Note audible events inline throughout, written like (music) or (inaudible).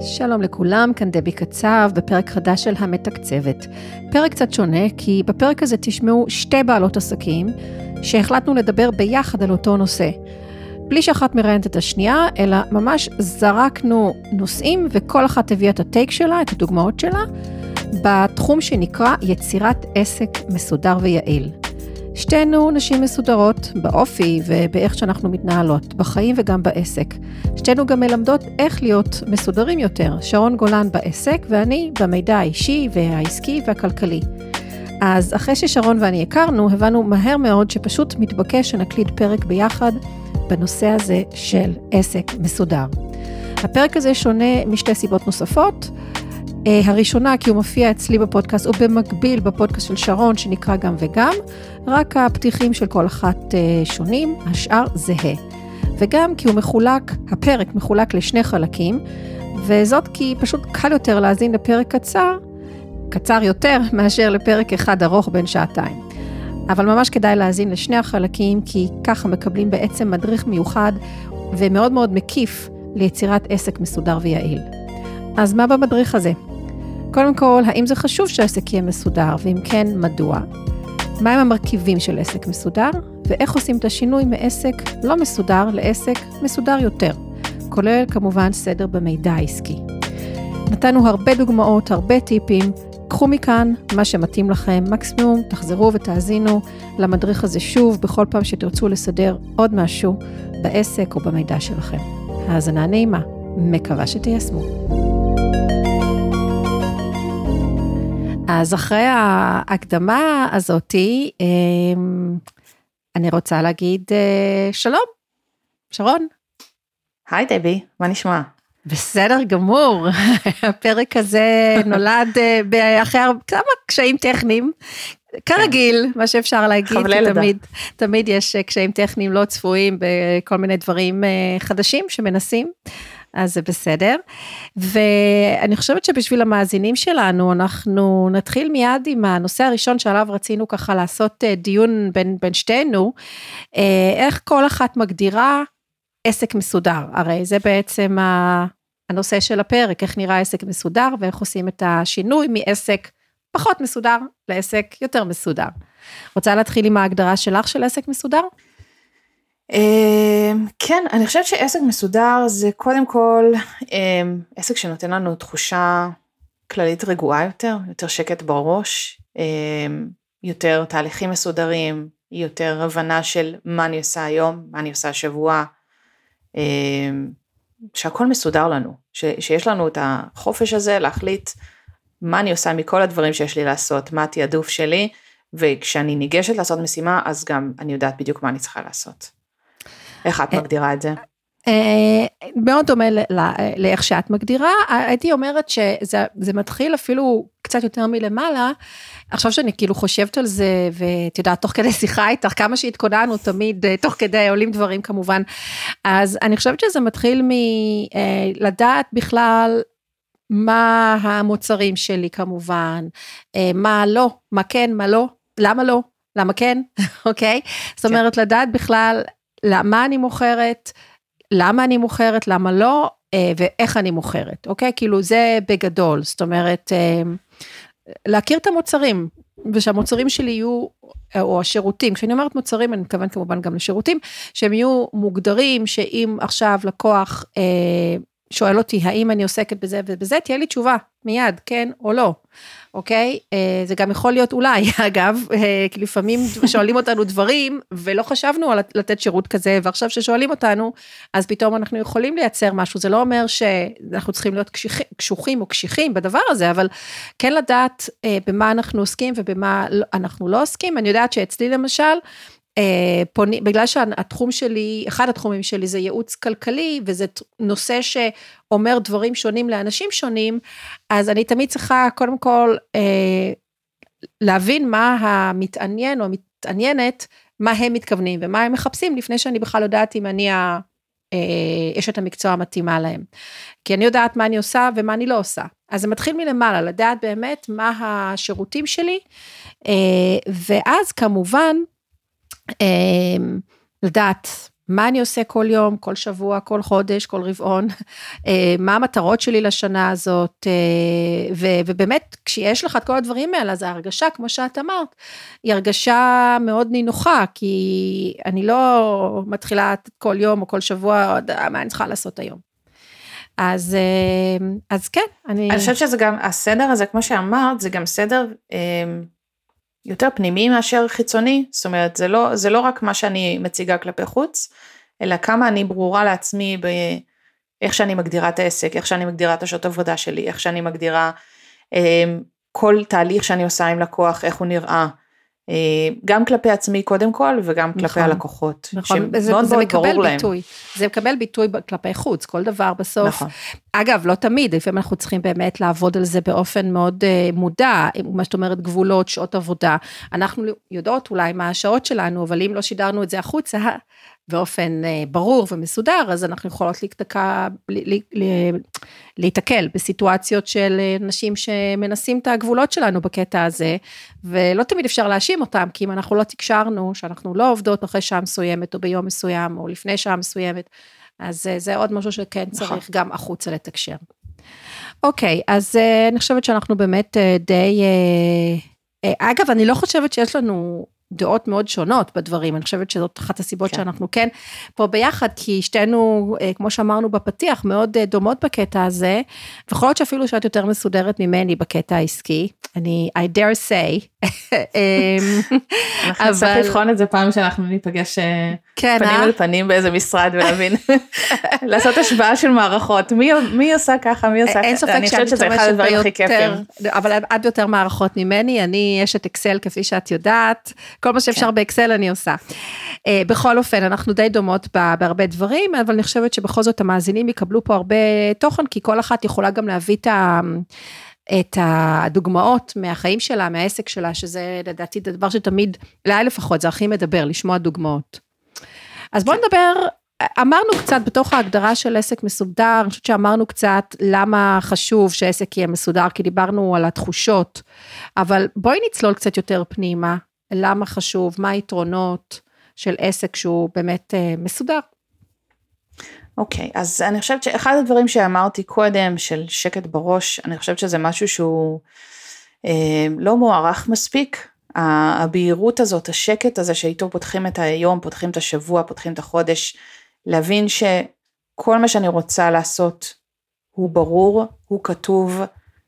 שלום לכולם, כאן דבי קצב בפרק חדש של המתקצבת. פרק קצת שונה, כי בפרק הזה תשמעו שתי בעלות עסקים שהחלטנו לדבר ביחד על אותו נושא. בלי שאחת מראיינת את השנייה, אלא ממש זרקנו נושאים וכל אחת הביאה את הטייק שלה, את הדוגמאות שלה, בתחום שנקרא יצירת עסק מסודר ויעיל. שתינו נשים מסודרות באופי ובאיך שאנחנו מתנהלות, בחיים וגם בעסק. שתינו גם מלמדות איך להיות מסודרים יותר, שרון גולן בעסק ואני במידע האישי והעסקי והכלכלי. אז אחרי ששרון ואני הכרנו, הבנו מהר מאוד שפשוט מתבקש שנקליט פרק ביחד בנושא הזה של עסק מסודר. הפרק הזה שונה משתי סיבות נוספות. אה, הראשונה, כי הוא מופיע אצלי בפודקאסט, ובמקביל בפודקאסט של שרון, שנקרא גם וגם, רק הפתיחים של כל אחת אה, שונים, השאר זהה. וגם כי הוא מחולק, הפרק מחולק לשני חלקים, וזאת כי פשוט קל יותר להאזין לפרק קצר, קצר יותר (laughs) מאשר לפרק אחד ארוך בין שעתיים. אבל ממש כדאי להאזין לשני החלקים, כי ככה מקבלים בעצם מדריך מיוחד ומאוד מאוד מקיף ליצירת עסק מסודר ויעיל. אז מה במדריך הזה? קודם כל, האם זה חשוב שהעסק יהיה מסודר, ואם כן, מדוע? מהם המרכיבים של עסק מסודר, ואיך עושים את השינוי מעסק לא מסודר לעסק מסודר יותר, כולל כמובן סדר במידע העסקי. נתנו הרבה דוגמאות, הרבה טיפים, קחו מכאן מה שמתאים לכם, מקסימום תחזרו ותאזינו למדריך הזה שוב בכל פעם שתרצו לסדר עוד משהו בעסק או במידע שלכם. האזנה נעימה, מקווה שתיישמו. אז אחרי ההקדמה הזאתי, אמ, אני רוצה להגיד אה, שלום, שרון. היי דבי, מה נשמע? בסדר גמור, (laughs) הפרק הזה נולד אה, אחרי כמה קשיים טכניים, כרגיל, מה שאפשר להגיד, תמיד, תמיד יש אה, קשיים טכניים לא צפויים בכל מיני דברים חדשים שמנסים. אז זה בסדר. ואני חושבת שבשביל המאזינים שלנו, אנחנו נתחיל מיד עם הנושא הראשון שעליו רצינו ככה לעשות אה, דיון בין, בין שתינו, אה, איך כל אחת מגדירה עסק מסודר. הרי זה בעצם הנושא של הפרק, איך נראה עסק מסודר ואיך עושים את השינוי מעסק פחות מסודר לעסק יותר מסודר. רוצה להתחיל עם ההגדרה שלך של עסק מסודר? אמ, כן, אני חושבת שעסק מסודר זה קודם כל אמ, עסק שנותן לנו תחושה כללית רגועה יותר, יותר שקט בראש, אמ, יותר תהליכים מסודרים, יותר הבנה של מה אני עושה היום, מה אני עושה השבוע, שהכל מסודר לנו, שיש לנו את החופש הזה להחליט מה אני עושה מכל הדברים שיש לי לעשות, מה התעדוף שלי, וכשאני ניגשת לעשות משימה אז גם אני יודעת בדיוק מה אני צריכה לעשות. איך את מגדירה את זה? אה, מאוד דומה לאיך שאת מגדירה, הייתי אומרת שזה מתחיל אפילו קצת יותר מלמעלה, עכשיו שאני כאילו חושבת על זה, ואת יודעת, תוך כדי שיחה איתך, כמה שהתכוננו, תמיד, אה, תוך כדי עולים דברים כמובן, אז אני חושבת שזה מתחיל מלדעת אה, בכלל מה המוצרים שלי כמובן, מה לא, מה כן, מה לא, למה לא, למה כן, (laughs) אוקיי? זאת כן. אומרת, לדעת בכלל למה אני מוכרת, למה אני מוכרת, למה לא, אה, ואיך אני מוכרת, אוקיי? כאילו זה בגדול, זאת אומרת, אה, להכיר את המוצרים, ושהמוצרים שלי יהיו, או השירותים, כשאני אומרת מוצרים, אני מתכוונת כמובן גם לשירותים, שהם יהיו מוגדרים, שאם עכשיו לקוח אה, שואל אותי האם אני עוסקת בזה ובזה, תהיה לי תשובה מיד, כן או לא, אוקיי? אה, זה גם יכול להיות אולי, (laughs) אגב, אה, כי לפעמים שואלים אותנו דברים ולא חשבנו על לתת שירות כזה, ועכשיו ששואלים אותנו, אז פתאום אנחנו יכולים לייצר משהו, זה לא אומר שאנחנו צריכים להיות קשוחים או קשיחים בדבר הזה, אבל כן לדעת אה, במה אנחנו עוסקים ובמה לא, אנחנו לא עוסקים. אני יודעת שאצלי למשל, פונים, בגלל שהתחום שלי, אחד התחומים שלי זה ייעוץ כלכלי, וזה נושא שאומר דברים שונים לאנשים שונים, אז אני תמיד צריכה קודם כל אה, להבין מה המתעניין או המתעניינת, מה הם מתכוונים ומה הם מחפשים, לפני שאני בכלל יודעת אם אני ה... אה, אשת המקצוע המתאימה להם. כי אני יודעת מה אני עושה ומה אני לא עושה. אז זה מתחיל מלמעלה, לדעת באמת מה השירותים שלי, ואז כמובן, לדעת מה אני עושה כל יום, כל שבוע, כל חודש, כל רבעון, (laughs) אה, מה המטרות שלי לשנה הזאת, אה, ו- ובאמת, כשיש לך את כל הדברים האלה, אז ההרגשה, כמו שאת אמרת, היא הרגשה מאוד נינוחה, כי אני לא מתחילה כל יום או כל שבוע, מה אני צריכה לעשות היום. אז, אז כן, אני... אני חושבת שזה גם, הסדר הזה, כמו שאמרת, זה גם סדר יותר פנימי מאשר חיצוני, זאת אומרת זה לא, זה לא רק מה שאני מציגה כלפי חוץ, אלא כמה אני ברורה לעצמי באיך שאני מגדירה את העסק, איך שאני מגדירה את השעות עבודה שלי, איך שאני מגדירה אה, כל תהליך שאני עושה עם לקוח, איך הוא נראה. אה, גם כלפי עצמי קודם כל וגם כלפי נכון, הלקוחות, נכון, זה, מאוד זה מאוד ברור ביטוי, להם. זה מקבל ביטוי כלפי חוץ, כל דבר בסוף. נכון. אגב, לא תמיד, לפעמים אנחנו צריכים באמת לעבוד על זה באופן מאוד uh, מודע, מה שאת אומרת גבולות, שעות עבודה. אנחנו יודעות אולי מה השעות שלנו, אבל אם לא שידרנו את זה החוצה, באופן אה, ברור ומסודר, אז אנחנו יכולות להיתקל בסיטואציות של אה, נשים שמנסים את הגבולות שלנו בקטע הזה, ולא תמיד אפשר להאשים אותם, כי אם אנחנו לא תקשרנו, שאנחנו לא עובדות אחרי שעה מסוימת, או ביום מסוים, או לפני שעה מסוימת, אז אה, זה עוד משהו שכן צריך נכון. גם החוצה לתקשר. אוקיי, אז אני חושבת שאנחנו באמת די... אגב, אני לא חושבת שיש לנו דעות מאוד שונות בדברים, אני חושבת שזאת אחת הסיבות כן. שאנחנו כן פה ביחד, כי שתינו, אה, כמו שאמרנו בפתיח, מאוד אה, דומות בקטע הזה, ויכול להיות שאפילו שאת יותר מסודרת ממני בקטע העסקי, אני, I dare say. (laughs) אמ, אנחנו נצטרך לבחון את זה פעם שאנחנו ניפגש אה, כן, פנים אל פנים באיזה משרד ולהבין, (laughs) לעשות השוואה של מערכות, מי, מי עושה ככה, מי עושה ככה, אין ספק שאני חושבת שזה אחד הדברים הכי כיפים. אבל את יותר מערכות ממני, אני יש את אקסל כפי שאת יודעת. כל מה שאפשר כן. באקסל אני עושה. Uh, בכל אופן, אנחנו די דומות בהרבה דברים, אבל אני חושבת שבכל זאת המאזינים יקבלו פה הרבה תוכן, כי כל אחת יכולה גם להביא את ה... את הדוגמאות מהחיים שלה, מהעסק שלה, שזה לדעתי דבר שתמיד, אליי לפחות, זה הכי מדבר, לשמוע דוגמאות. אז בואו כן. נדבר, אמרנו קצת בתוך ההגדרה של עסק מסודר, אני חושבת שאמרנו קצת למה חשוב שעסק יהיה מסודר, כי דיברנו על התחושות, אבל בואי נצלול קצת יותר פנימה, למה חשוב, מה היתרונות של עסק שהוא באמת אה, מסודר. אוקיי, okay, אז אני חושבת שאחד הדברים שאמרתי קודם, של שקט בראש, אני חושבת שזה משהו שהוא אה, לא מוערך מספיק. הבהירות הזאת, השקט הזה שאיתו פותחים את היום, פותחים את השבוע, פותחים את החודש, להבין שכל מה שאני רוצה לעשות הוא ברור, הוא כתוב,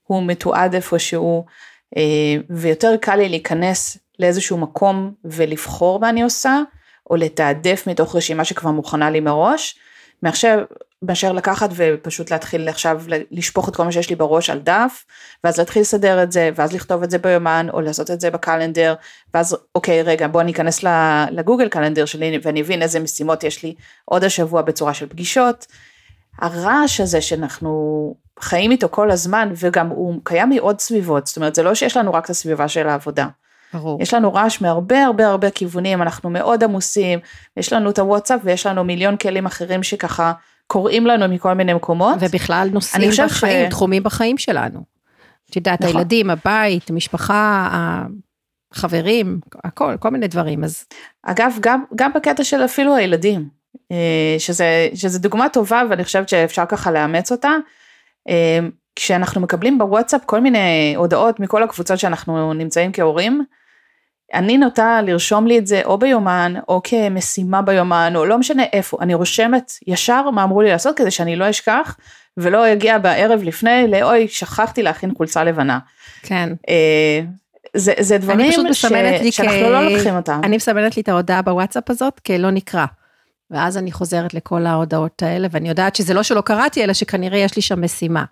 הוא מתועד איפשהו, אה, ויותר קל לי להיכנס לאיזשהו מקום ולבחור מה אני עושה, או לתעדף מתוך רשימה שכבר מוכנה לי מראש, מאשר, מאשר לקחת ופשוט להתחיל עכשיו לשפוך את כל מה שיש לי בראש על דף, ואז להתחיל לסדר את זה, ואז לכתוב את זה ביומן, או לעשות את זה בקלנדר, ואז אוקיי רגע בוא אני אכנס לגוגל קלנדר שלי ואני אבין איזה משימות יש לי עוד השבוע בצורה של פגישות. הרעש הזה שאנחנו חיים איתו כל הזמן, וגם הוא קיים מעוד סביבות, זאת אומרת זה לא שיש לנו רק את הסביבה של העבודה. ברור. יש לנו רעש מהרבה הרבה הרבה כיוונים, אנחנו מאוד עמוסים, יש לנו את הוואטסאפ ויש לנו מיליון כלים אחרים שככה קוראים לנו מכל מיני מקומות. ובכלל נושאים בחיים, ש... תחומים בחיים שלנו. את יודעת, נכון. הילדים, הבית, המשפחה, החברים, הכל, כל מיני דברים, אז... אגב, גם, גם בקטע של אפילו הילדים, אה, שזה, שזה דוגמה טובה ואני חושבת שאפשר ככה לאמץ אותה. אה, כשאנחנו מקבלים בוואטסאפ כל מיני הודעות מכל הקבוצות שאנחנו נמצאים כהורים, אני נוטה לרשום לי את זה או ביומן או כמשימה ביומן או לא משנה איפה, אני רושמת ישר מה אמרו לי לעשות כדי שאני לא אשכח ולא אגיע בערב לפני לאוי שכחתי להכין חולצה לבנה. כן. אה, זה, זה דברים ש... שאנחנו כ... לא לוקחים אותם. אני מסמנת לי את ההודעה בוואטסאפ הזאת כלא נקרא. ואז אני חוזרת לכל ההודעות האלה, ואני יודעת שזה לא שלא קראתי, אלא שכנראה יש לי שם משימה.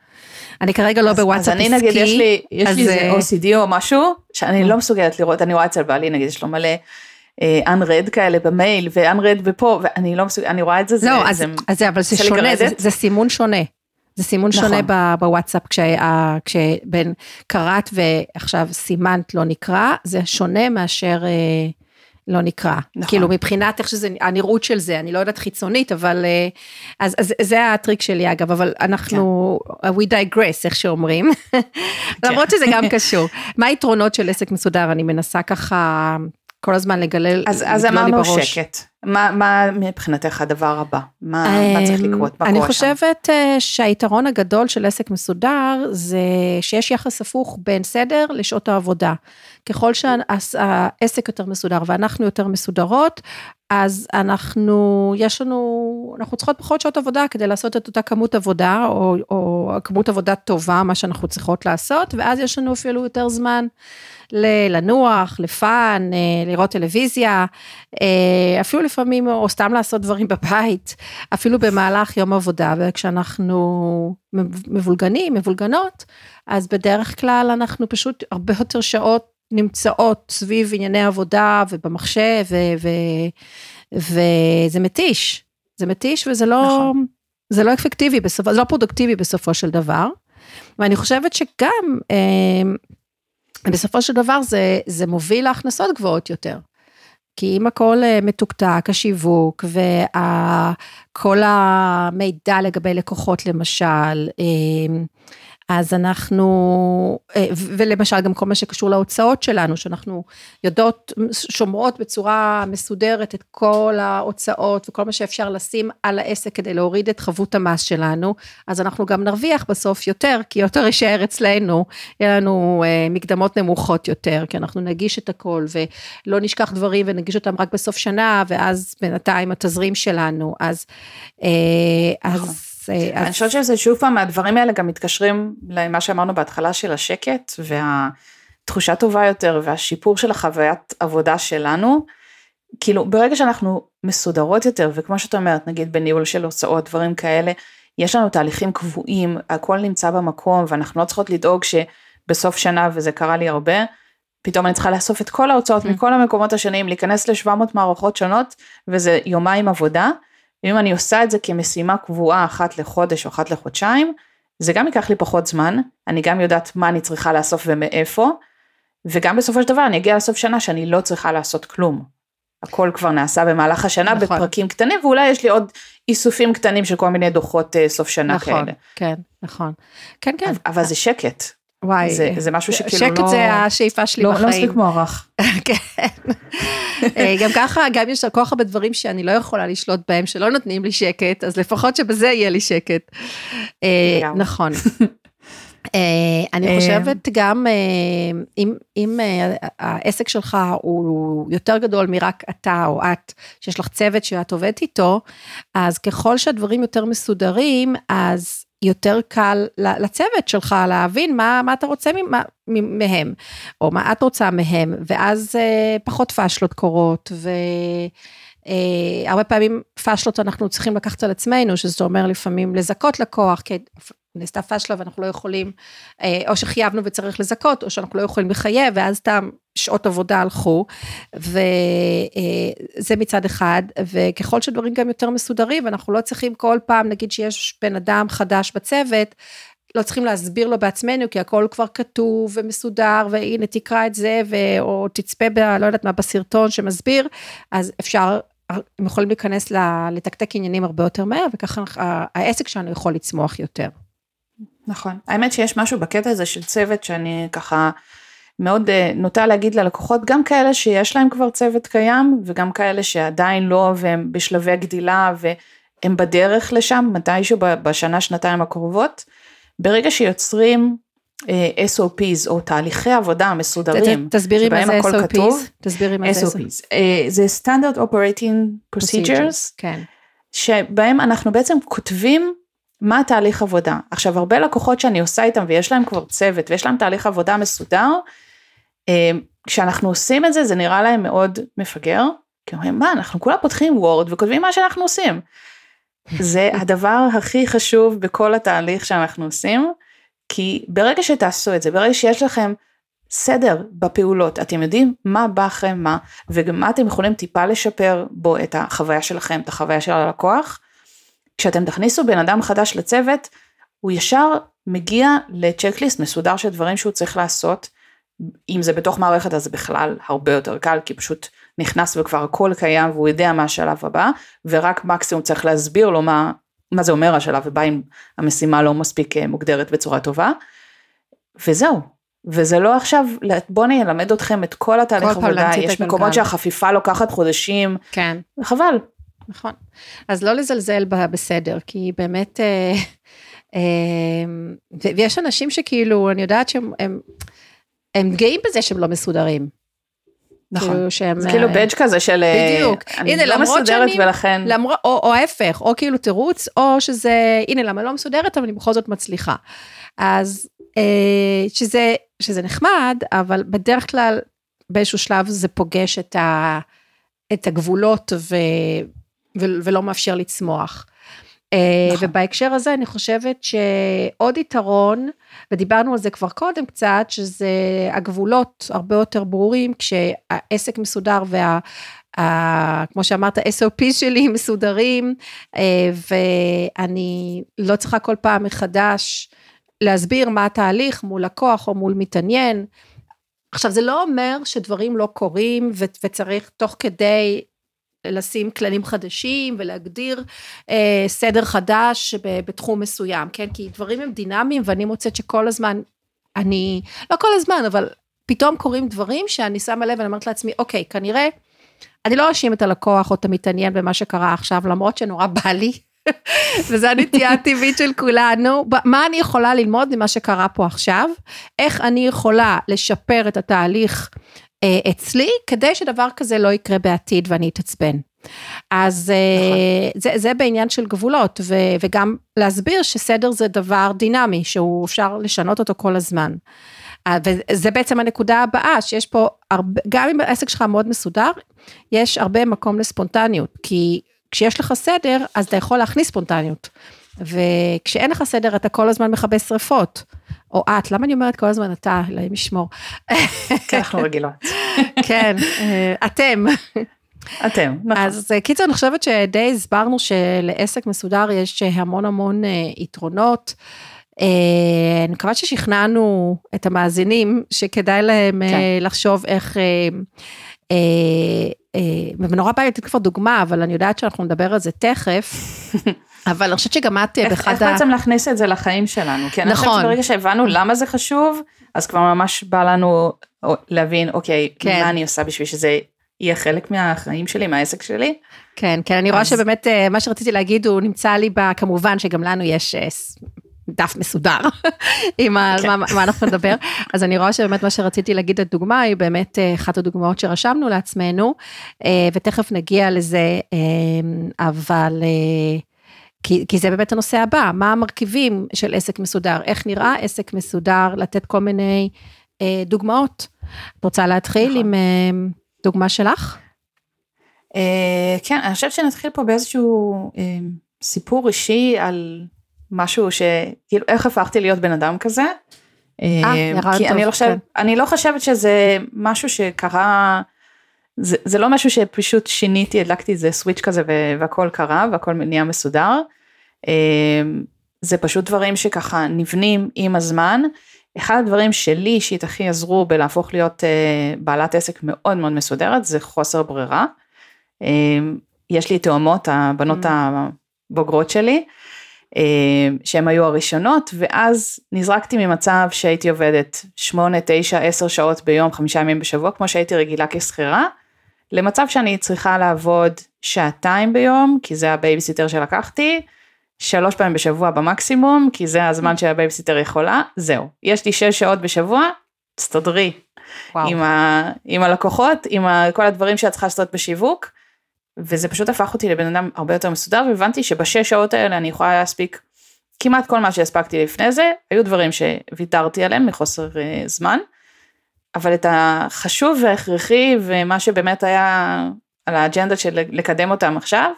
אני כרגע לא בוואטסאפ עסקי. אז אני נגיד, יש לי, יש לי איזה אה, OCD או משהו, שאני לא מסוגלת לראות, אני רואה אצל בעלי, נגיד, יש לו מלא אה, unread כאלה במייל, ו-unread ופה, ואני לא מסוגלת, אני רואה את זה, לא, זה, אז, זה, אז אבל זה שונה, זה, זה סימון שונה. זה סימון נכון. שונה בוואטסאפ, כשבין קראת ועכשיו סימנת לא נקרא, זה שונה מאשר... אה, לא נקרא. נכון. כאילו מבחינת איך שזה, הנראות של זה, אני לא יודעת חיצונית, אבל, אה, אז, אז זה הטריק שלי אגב, אבל אנחנו, כן. we digress, איך שאומרים, (laughs) כן. למרות שזה גם קשור. מה היתרונות של עסק מסודר? אני מנסה ככה, כל הזמן לגלל, אז, אז אמרנו שקט. מה, מה מבחינתך הדבר הבא? מה, מה צריך לקרות? מה אני קורה שם? חושבת אה, שהיתרון הגדול של עסק מסודר זה שיש יחס הפוך בין סדר לשעות העבודה. ככל שהעסק יותר מסודר ואנחנו יותר מסודרות, אז אנחנו, יש לנו, אנחנו צריכות פחות שעות עבודה כדי לעשות את אותה כמות עבודה, או, או כמות עבודה טובה, מה שאנחנו צריכות לעשות, ואז יש לנו אפילו יותר זמן לנוח, לפאן, אה, לראות טלוויזיה, אה, אפילו לפעמים, או סתם לעשות דברים (laughs) בבית, אפילו במהלך יום עבודה, וכשאנחנו מבולגנים, מבולגנות, אז בדרך כלל אנחנו פשוט הרבה יותר שעות נמצאות סביב ענייני עבודה ובמחשב, ו- ו- וזה מתיש, זה מתיש וזה לא, נכון. זה לא אפקטיבי, בסופו, זה לא פרודוקטיבי בסופו של דבר. ואני חושבת שגם, אה, בסופו של דבר זה, זה מוביל להכנסות גבוהות יותר. כי אם הכל אה, מתוקתק, השיווק וכל המידע לגבי לקוחות למשל, אה, אז אנחנו, אה, ולמשל גם כל מה שקשור להוצאות שלנו, שאנחנו יודעות, שומרות בצורה מסודרת את כל ההוצאות וכל מה שאפשר לשים על העסק כדי להוריד את חבות המס שלנו, אז אנחנו גם נרוויח בסוף יותר, כי יותר יישאר אצלנו, יהיה לנו אה, מקדמות נמוכות יותר, כי אנחנו נגיש את הכל ולא נשכח דברים ונגיש אותם רק בסוף שנה, ואז בינתיים התזרים שלנו, אז... אה, אז נכון. אז... אני חושבת שזה שוב פעם, הדברים האלה גם מתקשרים למה שאמרנו בהתחלה של השקט, והתחושה טובה יותר, והשיפור של החוויית עבודה שלנו. כאילו, ברגע שאנחנו מסודרות יותר, וכמו שאת אומרת, נגיד בניהול של הוצאות, דברים כאלה, יש לנו תהליכים קבועים, הכל נמצא במקום, ואנחנו לא צריכות לדאוג שבסוף שנה, וזה קרה לי הרבה, פתאום אני צריכה לאסוף את כל ההוצאות mm. מכל המקומות השונים, להיכנס ל-700 מערכות שונות, וזה יומיים עבודה. ואם אני עושה את זה כמשימה קבועה אחת לחודש או אחת לחודשיים, זה גם ייקח לי פחות זמן, אני גם יודעת מה אני צריכה לאסוף ומאיפה, וגם בסופו של דבר אני אגיע לסוף שנה שאני לא צריכה לעשות כלום. הכל כבר נעשה במהלך השנה נכון. בפרקים קטנים, ואולי יש לי עוד איסופים קטנים של כל מיני דוחות אה, סוף שנה נכון, כאלה. כן, נכון. כן, כן. אבל זה שקט. וואי, זה, זה משהו שכאילו שקט לא... שקט זה השאיפה שלי לא, בחיים. לא מספיק מוערך. (laughs) כן. אה, גם ככה, גם יש כל כך הרבה דברים שאני לא יכולה לשלוט בהם, שלא נותנים לי שקט, אז לפחות שבזה יהיה לי שקט. אה, נכון. (laughs) אה, אני חושבת גם, אם, אם העסק שלך הוא יותר גדול מרק אתה או את, שיש לך צוות שאת עובדת איתו, אז ככל שהדברים יותר מסודרים, אז יותר קל לצוות שלך להבין מה, מה אתה רוצה מהם, או מה את רוצה מהם, ואז אה, פחות פאשלות קורות, והרבה אה, פעמים פאשלות אנחנו צריכים לקחת על עצמנו, שזה אומר לפעמים לזכות לקוח, כי נעשתה פאשלה ואנחנו לא יכולים, אה, או שחייבנו וצריך לזכות, או שאנחנו לא יכולים לחייב, ואז סתם שעות עבודה הלכו, וזה אה, מצד אחד, וככל שדברים גם יותר מסודרים, ואנחנו לא צריכים כל פעם, נגיד שיש בן אדם חדש בצוות, לא צריכים להסביר לו בעצמנו, כי הכל כבר כתוב ומסודר, והנה תקרא את זה, ו... או תצפה ב... לא יודעת מה, בסרטון שמסביר, אז אפשר, הם יכולים להיכנס לתקתק עניינים הרבה יותר מהר, וככה העסק שלנו יכול לצמוח יותר. נכון. האמת שיש משהו בקטע הזה של צוות שאני ככה מאוד אה, נוטה להגיד ללקוחות, גם כאלה שיש להם כבר צוות קיים, וגם כאלה שעדיין לא, והם בשלבי גדילה, והם בדרך לשם, מתישהו בשנה, שנתיים הקרובות. ברגע שיוצרים SOPs או תהליכי עבודה מסודרים, תסבירי מה זה SOPs, כתוב, תסבירי מה זה SOPs, אה, זה Standard Operating Procedures, כן. שבהם אנחנו בעצם כותבים מה התהליך עבודה. עכשיו הרבה לקוחות שאני עושה איתם ויש להם כבר צוות ויש להם תהליך עבודה מסודר, אה, כשאנחנו עושים את זה זה נראה להם מאוד מפגר, כי אומרים מה אנחנו כולה פותחים וורד וכותבים מה שאנחנו עושים. זה הדבר הכי חשוב בכל התהליך שאנחנו עושים, כי ברגע שתעשו את זה, ברגע שיש לכם סדר בפעולות, אתם יודעים מה בא אחרי מה, וגם מה אתם יכולים טיפה לשפר בו את החוויה שלכם, את החוויה של הלקוח, כשאתם תכניסו בן אדם חדש לצוות, הוא ישר מגיע לצ'קליסט מסודר של דברים שהוא צריך לעשות. אם זה בתוך מערכת אז בכלל הרבה יותר קל, כי פשוט נכנס וכבר הכל קיים והוא יודע מה השלב הבא, ורק מקסימום צריך להסביר לו מה, מה זה אומר השלב הבא אם המשימה לא מספיק אה, מוגדרת בצורה טובה. וזהו, וזה לא עכשיו, בואו נלמד אתכם את כל התהליך עבודה, יש מקומות הגלגל. שהחפיפה לוקחת חודשים, כן. חבל. נכון. אז לא לזלזל בסדר, כי באמת, אה, אה, ויש אנשים שכאילו, אני יודעת שהם הם, הם גאים בזה שהם לא מסודרים. נכון. כאילו שהם... זה כאילו אה, בדג' כזה של, אה, בדיוק. אני הנה, לא מסודרת שאני- ולכן, למרות, או, או ההפך, או כאילו תירוץ, או שזה, הנה, למה לא מסודרת, אבל אני בכל זאת מצליחה. אז אה, שזה, שזה נחמד, אבל בדרך כלל באיזשהו שלב זה פוגש את, ה, את הגבולות ו, ו, ולא מאפשר לצמוח. אה, נכון. ובהקשר הזה אני חושבת שעוד יתרון, ודיברנו על זה כבר קודם קצת, שזה הגבולות הרבה יותר ברורים כשהעסק מסודר וה... ה- כמו שאמרת, SOP שלי (laughs) מסודרים, אה, ואני לא צריכה כל פעם מחדש להסביר מה התהליך מול לקוח או מול מתעניין. עכשיו, זה לא אומר שדברים לא קורים ו- וצריך תוך כדי לשים כללים חדשים ולהגדיר אה, סדר חדש ב- בתחום מסוים, כן? כי דברים הם דינמיים ואני מוצאת שכל הזמן, אני, לא כל הזמן, אבל פתאום קורים דברים שאני שמה לב ואני אומרת לעצמי, אוקיי, כנראה, אני לא אאשים את הלקוח או את המתעניין במה שקרה עכשיו, למרות שנורא בא לי, (laughs) וזו הנטייה הטבעית של כולנו, מה אני יכולה ללמוד ממה שקרה פה עכשיו, איך אני יכולה לשפר את התהליך אצלי, כדי שדבר כזה לא יקרה בעתיד ואני אתעצבן. אז אה, זה, זה בעניין של גבולות, ו, וגם להסביר שסדר זה דבר דינמי, שהוא אפשר לשנות אותו כל הזמן. אה, וזה בעצם הנקודה הבאה, שיש פה הרבה, גם אם העסק שלך מאוד מסודר, יש הרבה מקום לספונטניות, כי כשיש לך סדר, אז אתה יכול להכניס ספונטניות. וכשאין לך סדר, אתה כל הזמן מכבה שריפות. או את, למה אני אומרת כל הזמן אתה, אלוהים ישמור. כי אנחנו רגילות. (laughs) כן, אה, אתם. אתם, נכון. אז אה, קיצר, אני חושבת שדי הסברנו שלעסק מסודר יש המון המון אה, יתרונות. אני מקווה ששכנענו את המאזינים שכדאי להם כן. לחשוב איך, ונורא לתת כבר דוגמה, אבל אני יודעת שאנחנו נדבר על זה תכף, (laughs) אבל אני חושבת שגם את אה, איך באחד איך ה... בעצם להכניס את זה לחיים שלנו? כי אני חושבת נכון. שברגע שהבנו למה זה חשוב, אז כבר ממש בא לנו להבין, אוקיי, כן. מה אני עושה בשביל שזה יהיה חלק מהחיים שלי, מהעסק שלי? כן, כן, אני רואה אז- שבאמת אה, מה שרציתי להגיד הוא נמצא לי ב... כמובן שגם לנו יש אה, דף מסודר (laughs) עם ה- כן. מה, מה אנחנו נדבר, (laughs) אז אני רואה שבאמת מה שרציתי להגיד הדוגמה היא באמת אחת הדוגמאות שרשמנו לעצמנו, ותכף נגיע לזה, אבל... אה, כי, כי זה באמת הנושא הבא, מה המרכיבים של עסק מסודר, איך נראה עסק מסודר, לתת כל מיני אה, דוגמאות. את רוצה להתחיל נכון. עם אה, דוגמה שלך? אה, כן, אני חושבת שנתחיל פה באיזשהו אה, סיפור אישי על משהו ש... כאילו, איך הפכתי להיות בן אדם כזה. אה, רעיון כי טוב, אני לא, חושב, כן. אני לא חושבת שזה משהו שקרה, זה, זה לא משהו שפשוט שיניתי, הדלקתי איזה סוויץ' כזה והכל קרה והכל נהיה מסודר. אה, זה פשוט דברים שככה נבנים עם הזמן. אחד הדברים שלי אישית הכי עזרו בלהפוך להיות אה, בעלת עסק מאוד מאוד מסודרת זה חוסר ברירה. אה, יש לי תאומות, הבנות Mm. הבוגרות שלי, אה, שהן היו הראשונות, ואז נזרקתי ממצב שהייתי עובדת 8, 9, 10 שעות ביום, חמישה ימים בשבוע, כמו שהייתי רגילה כשכירה, למצב שאני צריכה לעבוד שעתיים ביום, כי זה הבייביסיטר שלקחתי, שלוש פעמים בשבוע במקסימום, כי זה הזמן שהבייביסיטר יכולה, זהו. יש לי שש שעות בשבוע, תסתדרי וואו. עם, ה, עם הלקוחות, עם ה, כל הדברים שאת צריכה לעשות בשיווק, וזה פשוט הפך אותי לבן אדם הרבה יותר מסודר, והבנתי שבשש שעות האלה אני יכולה להספיק כמעט כל מה שהספקתי לפני זה, היו דברים שוויתרתי עליהם מחוסר uh, זמן, אבל את החשוב וההכרחי ומה שבאמת היה על האג'נדה של לקדם אותם עכשיו,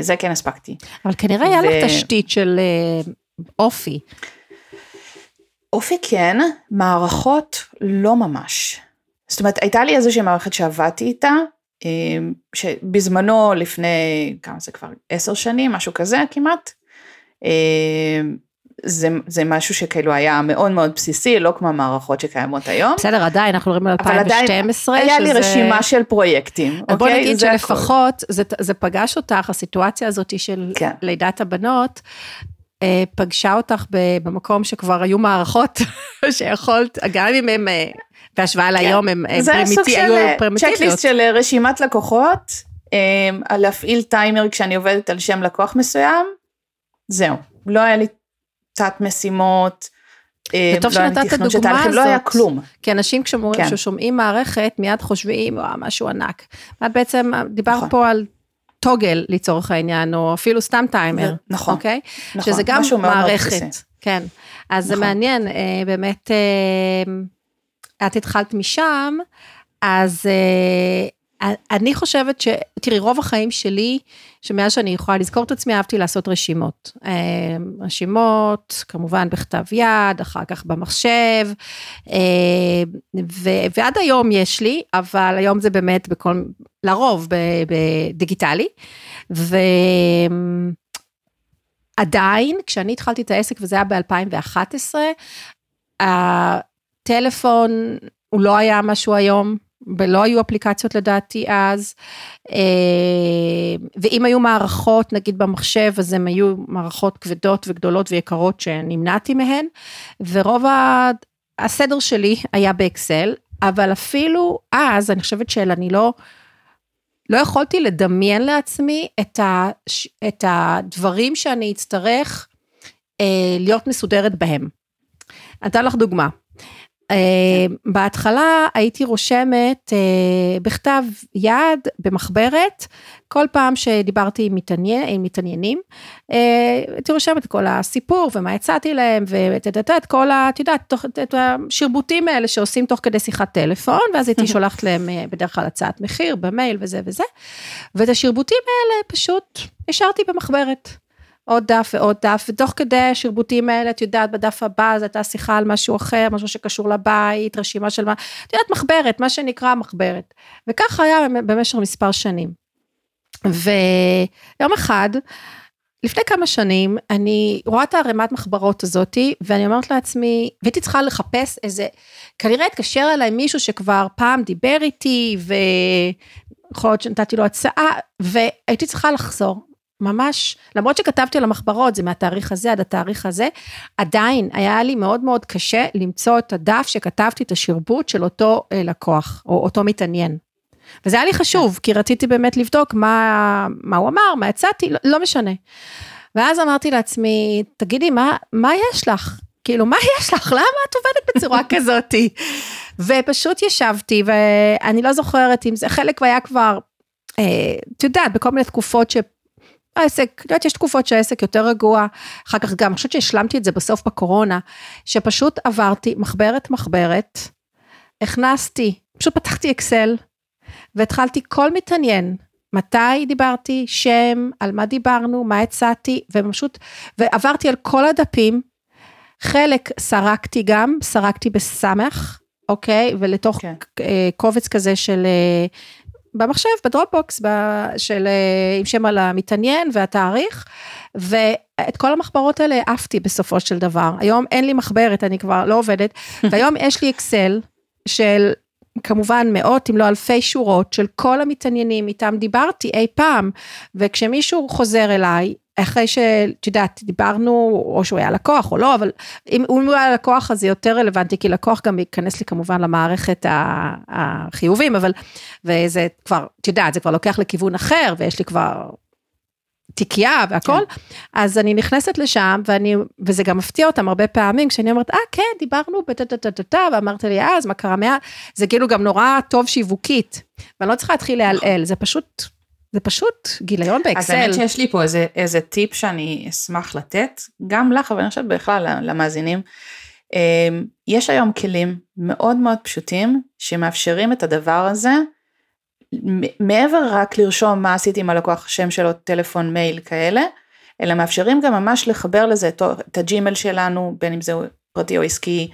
זה כן הספקתי. אבל כנראה היה ו- לך תשתית של אה, אופי. אופי כן, מערכות לא ממש. זאת אומרת, הייתה לי איזושהי מערכת שעבדתי איתה, אה, שבזמנו לפני, כמה זה כבר, עשר שנים, משהו כזה כמעט. אה, זה, זה משהו שכאילו היה מאוד מאוד בסיסי, לא כמו המערכות שקיימות היום. בסדר, עדיין, אנחנו מדברים על אבל עדיין 2012, היה לי שזה- רשימה של פרויקטים, אוקיי? בוא נגיד הכל. שלפחות זה, זה פגש אותך, הסיטואציה הזאת של כן. לידת הבנות, אה, פגשה אותך במקום שכבר היו מערכות (laughs) שיכולת, גם אם הם, אה, בהשוואה כן. להיום, הם פרימיטי, היו פרימיטיביות. זה סוג של צ'קליסט של רשימת לקוחות, להפעיל טיימר כשאני עובדת על שם לקוח מסוים, זהו. לא היה לי תת משימות, וטוב לא שנתת את הדוגמה הזאת, לא היה כלום. כי אנשים כשאומרים, כן. ששומעים מערכת, מיד חושבים, וואו, משהו ענק. את בעצם דיברת נכון. פה על טוגל לצורך העניין, או אפילו סתם טיימר, נכון, אוקיי? נכון, שזה גם מערכת, מאוד כן. אז נכון. זה מעניין, אה, באמת, אה, את התחלת משם, אז אה, אני חושבת ש... תראי, רוב החיים שלי, שמאז שאני יכולה לזכור את עצמי, אהבתי לעשות רשימות. אה, רשימות, כמובן בכתב יד, אחר כך במחשב, אה, ו... ועד היום יש לי, אבל היום זה באמת בכל, לרוב בדיגיטלי. ועדיין, כשאני התחלתי את העסק, וזה היה ב-2011, הטלפון הוא לא היה משהו היום, ולא היו אפליקציות לדעתי אז, אה, ואם היו מערכות נגיד במחשב אז הן היו מערכות כבדות וגדולות ויקרות שנמנעתי מהן, ורוב הסדר שלי היה באקסל, אבל אפילו אז אני חושבת שאני לא, לא יכולתי לדמיין לעצמי את, ה, את הדברים שאני אצטרך אה, להיות מסודרת בהם. אתן לך דוגמה. Uh, בהתחלה הייתי רושמת uh, בכתב יד במחברת, כל פעם שדיברתי עם, מתעניין, עם מתעניינים, uh, הייתי רושמת כל הסיפור ומה הצעתי להם ואת כל ה... את יודעת, את השרבוטים האלה שעושים תוך כדי שיחת טלפון, ואז הייתי (laughs) שולחת להם בדרך כלל הצעת מחיר במייל וזה וזה, ואת השרבוטים האלה פשוט השארתי במחברת. עוד דף ועוד דף, ותוך כדי השרבוטים האלה, את יודעת, בדף הבא, זו הייתה שיחה על משהו אחר, משהו שקשור לבית, רשימה של מה, את יודעת, מחברת, מה שנקרא מחברת. וככה היה במשך מספר שנים. ויום אחד, לפני כמה שנים, אני רואה את הערימת מחברות הזאתי, ואני אומרת לעצמי, והייתי צריכה לחפש איזה, כנראה התקשר אליי מישהו שכבר פעם דיבר איתי, ויכול להיות שנתתי לו הצעה, והייתי צריכה לחזור. ממש, למרות שכתבתי על המחברות, זה מהתאריך הזה עד התאריך הזה, עדיין היה לי מאוד מאוד קשה למצוא את הדף שכתבתי את השרבוט של אותו אה, לקוח, או אותו מתעניין. וזה היה לי חשוב, כי רציתי באמת לבדוק מה, מה הוא אמר, מה הצעתי, לא, לא משנה. ואז אמרתי לעצמי, תגידי, מה, מה יש לך? כאילו, מה יש לך? למה את עובדת בצורה (laughs) כזאתי? ופשוט ישבתי, ואני לא זוכרת אם זה, חלק היה כבר, אה, את יודעת, בכל מיני תקופות ש... העסק, את יודעת, יש תקופות שהעסק יותר רגוע, אחר כך גם, אני חושבת שהשלמתי את זה בסוף בקורונה, שפשוט עברתי מחברת מחברת, הכנסתי, פשוט פתחתי אקסל, והתחלתי כל מתעניין, מתי דיברתי, שם, על מה דיברנו, מה הצעתי, ופשוט, ועברתי על כל הדפים, חלק סרקתי גם, סרקתי בסמך, אוקיי, ולתוך כן. אה, קובץ כזה של אה, במחשב, בדרופבוקס, של, אה, עם שם על המתעניין והתאריך, ואת כל המחברות האלה עפתי בסופו של דבר. היום אין לי מחברת, אני כבר לא עובדת, (laughs) והיום יש לי אקסל של כמובן מאות אם לא אלפי שורות של כל המתעניינים איתם דיברתי אי פעם, וכשמישהו חוזר אליי, אחרי שאת יודעת, דיברנו, או שהוא היה לקוח או לא, אבל אם הוא היה לקוח אז זה יותר רלוונטי, כי לקוח גם ייכנס לי כמובן למערכת החיובים, אבל, וזה כבר, את יודעת, זה כבר לוקח לכיוון אחר, ויש לי כבר תיקייה והכל, כן. אז אני נכנסת לשם, ואני, וזה גם מפתיע אותם הרבה פעמים, כשאני אומרת, אה, כן, דיברנו בטטטטטה, ואמרת לי, אז מה קרה מאז? זה כאילו גם נורא טוב שיווקית, ואני לא צריכה להתחיל להלעל, זה פשוט זה פשוט גיליון באקסל. אז האמת שיש לי פה איזה, איזה טיפ שאני אשמח לתת, גם לך, אבל אני חושבת בכלל למאזינים. אמ, יש היום כלים מאוד מאוד פשוטים שמאפשרים את הדבר הזה, מעבר רק לרשום מה עשיתי עם הלקוח, שם שלו, טלפון, מייל כאלה, אלא מאפשרים גם ממש לחבר לזה את הג'ימל שלנו, בין אם זה פרטי או עסקי,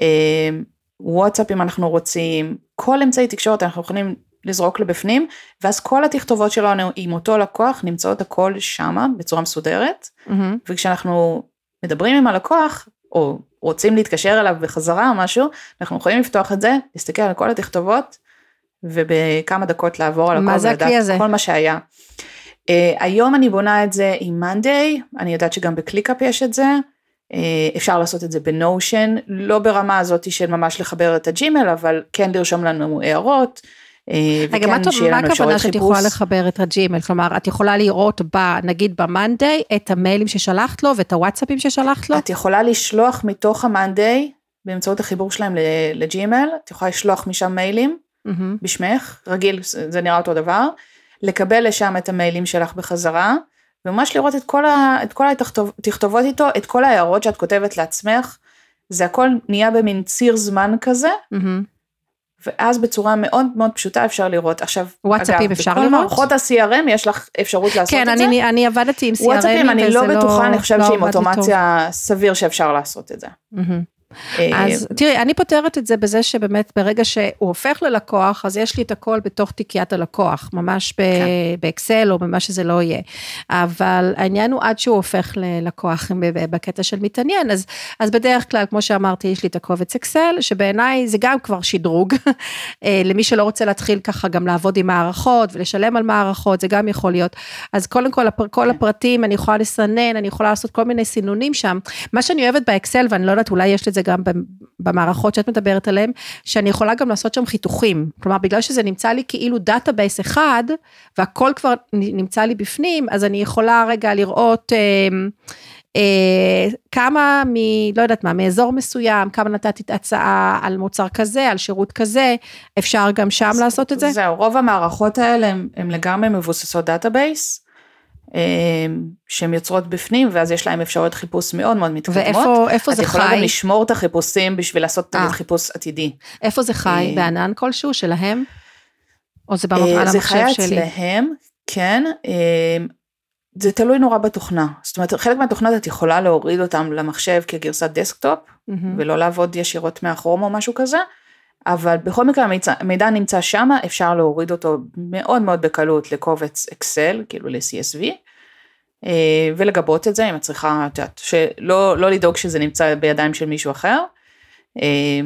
אמ, וואטסאפ אם אנחנו רוצים, כל אמצעי תקשורת אנחנו יכולים לזרוק לבפנים, ואז כל התכתובות שלנו עם אותו לקוח נמצאות הכל שמה בצורה מסודרת, mm-hmm. וכשאנחנו מדברים עם הלקוח, או רוצים להתקשר אליו בחזרה או משהו, אנחנו יכולים לפתוח את זה, להסתכל על כל התכתובות, ובכמה דקות לעבור על הכל ולדעת כל מה שהיה. Uh, היום אני בונה את זה עם Monday, אני יודעת שגם ב ClickUp יש את זה, uh, אפשר לעשות את זה ב Notion, לא ברמה הזאת של ממש לחבר את ה Gmail, אבל כן לרשום לנו הערות. רגע, מה הכוונה שאת יכולה לחבר את הג'ימל? כלומר, את יכולה לראות, ב, נגיד במאנדיי, את המיילים ששלחת לו ואת הוואטסאפים ששלחת לו? את יכולה לשלוח מתוך המאנדיי, באמצעות החיבור שלהם לג'ימל, את יכולה לשלוח משם מיילים mm-hmm. בשמך, רגיל, זה נראה אותו דבר, לקבל לשם את המיילים שלך בחזרה, וממש לראות את כל, ה, את כל התכתובות איתו, את כל ההערות שאת כותבת לעצמך, זה הכל נהיה במין ציר זמן כזה, mm-hmm. ואז בצורה מאוד מאוד פשוטה אפשר לראות. עכשיו, וואטסאפים אפשר לראות? בכל מערכות ה-CRM יש לך אפשרות לעשות כן, את אני, זה. כן, אני עבדתי עם CRM, וואטסאפים אני לא בטוחה, אני חושבת לא שעם אוטומציה סביר שאפשר לעשות את זה. Mm-hmm. אז תראי, אני פותרת את זה בזה שבאמת ברגע שהוא הופך ללקוח, אז יש לי את הכל בתוך תיקיית הלקוח, ממש כן. באקסל או במה שזה לא יהיה. אבל העניין הוא עד שהוא הופך ללקוח בקטע של מתעניין, אז, אז בדרך כלל, כמו שאמרתי, יש לי את הקובץ אקסל, שבעיניי זה גם כבר שדרוג, (laughs) אה, למי שלא רוצה להתחיל ככה גם לעבוד עם מערכות ולשלם על מערכות, זה גם יכול להיות. אז קודם כל, כל כן. הפרטים, אני יכולה לסנן, אני יכולה לעשות כל מיני סינונים שם. מה שאני אוהבת באקסל, ואני לא יודעת, אולי יש לזה זה גם במערכות שאת מדברת עליהן, שאני יכולה גם לעשות שם חיתוכים. כלומר, בגלל שזה נמצא לי כאילו database אחד, והכל כבר נמצא לי בפנים, אז אני יכולה רגע לראות... אה, אה, כמה מ... לא יודעת מה, מאזור מסוים, כמה נתתי את ההצעה על מוצר כזה, על שירות כזה, אפשר גם שם לעשות את זה? זהו, רוב המערכות האלה הן לגמרי מבוססות database. אמ, שהן יוצרות בפנים, ואז יש להם אפשרויות חיפוש מאוד מאוד מתקדמות. ואיפה זה חי? את יכולה גם לשמור את החיפושים בשביל לעשות תמיד אה. חיפוש עתידי. איפה זה חי? אה, בענן כלשהו שלהם? או זה במובן אה, המחשב שלי? זה חי אצלהם, כן. אמ, זה תלוי נורא בתוכנה. זאת אומרת, חלק מהתוכנות את יכולה להוריד אותם למחשב כגרסת desktop, mm-hmm. ולא לעבוד ישירות מה Chrome או משהו כזה. אבל בכל מקרה המידע נמצא שם, אפשר להוריד אותו מאוד מאוד בקלות לקובץ אקסל, כאילו ל-CSV, אה, ולגבות את זה אם את צריכה, את יודעת, שלא לא לדאוג שזה נמצא בידיים של מישהו אחר, אה,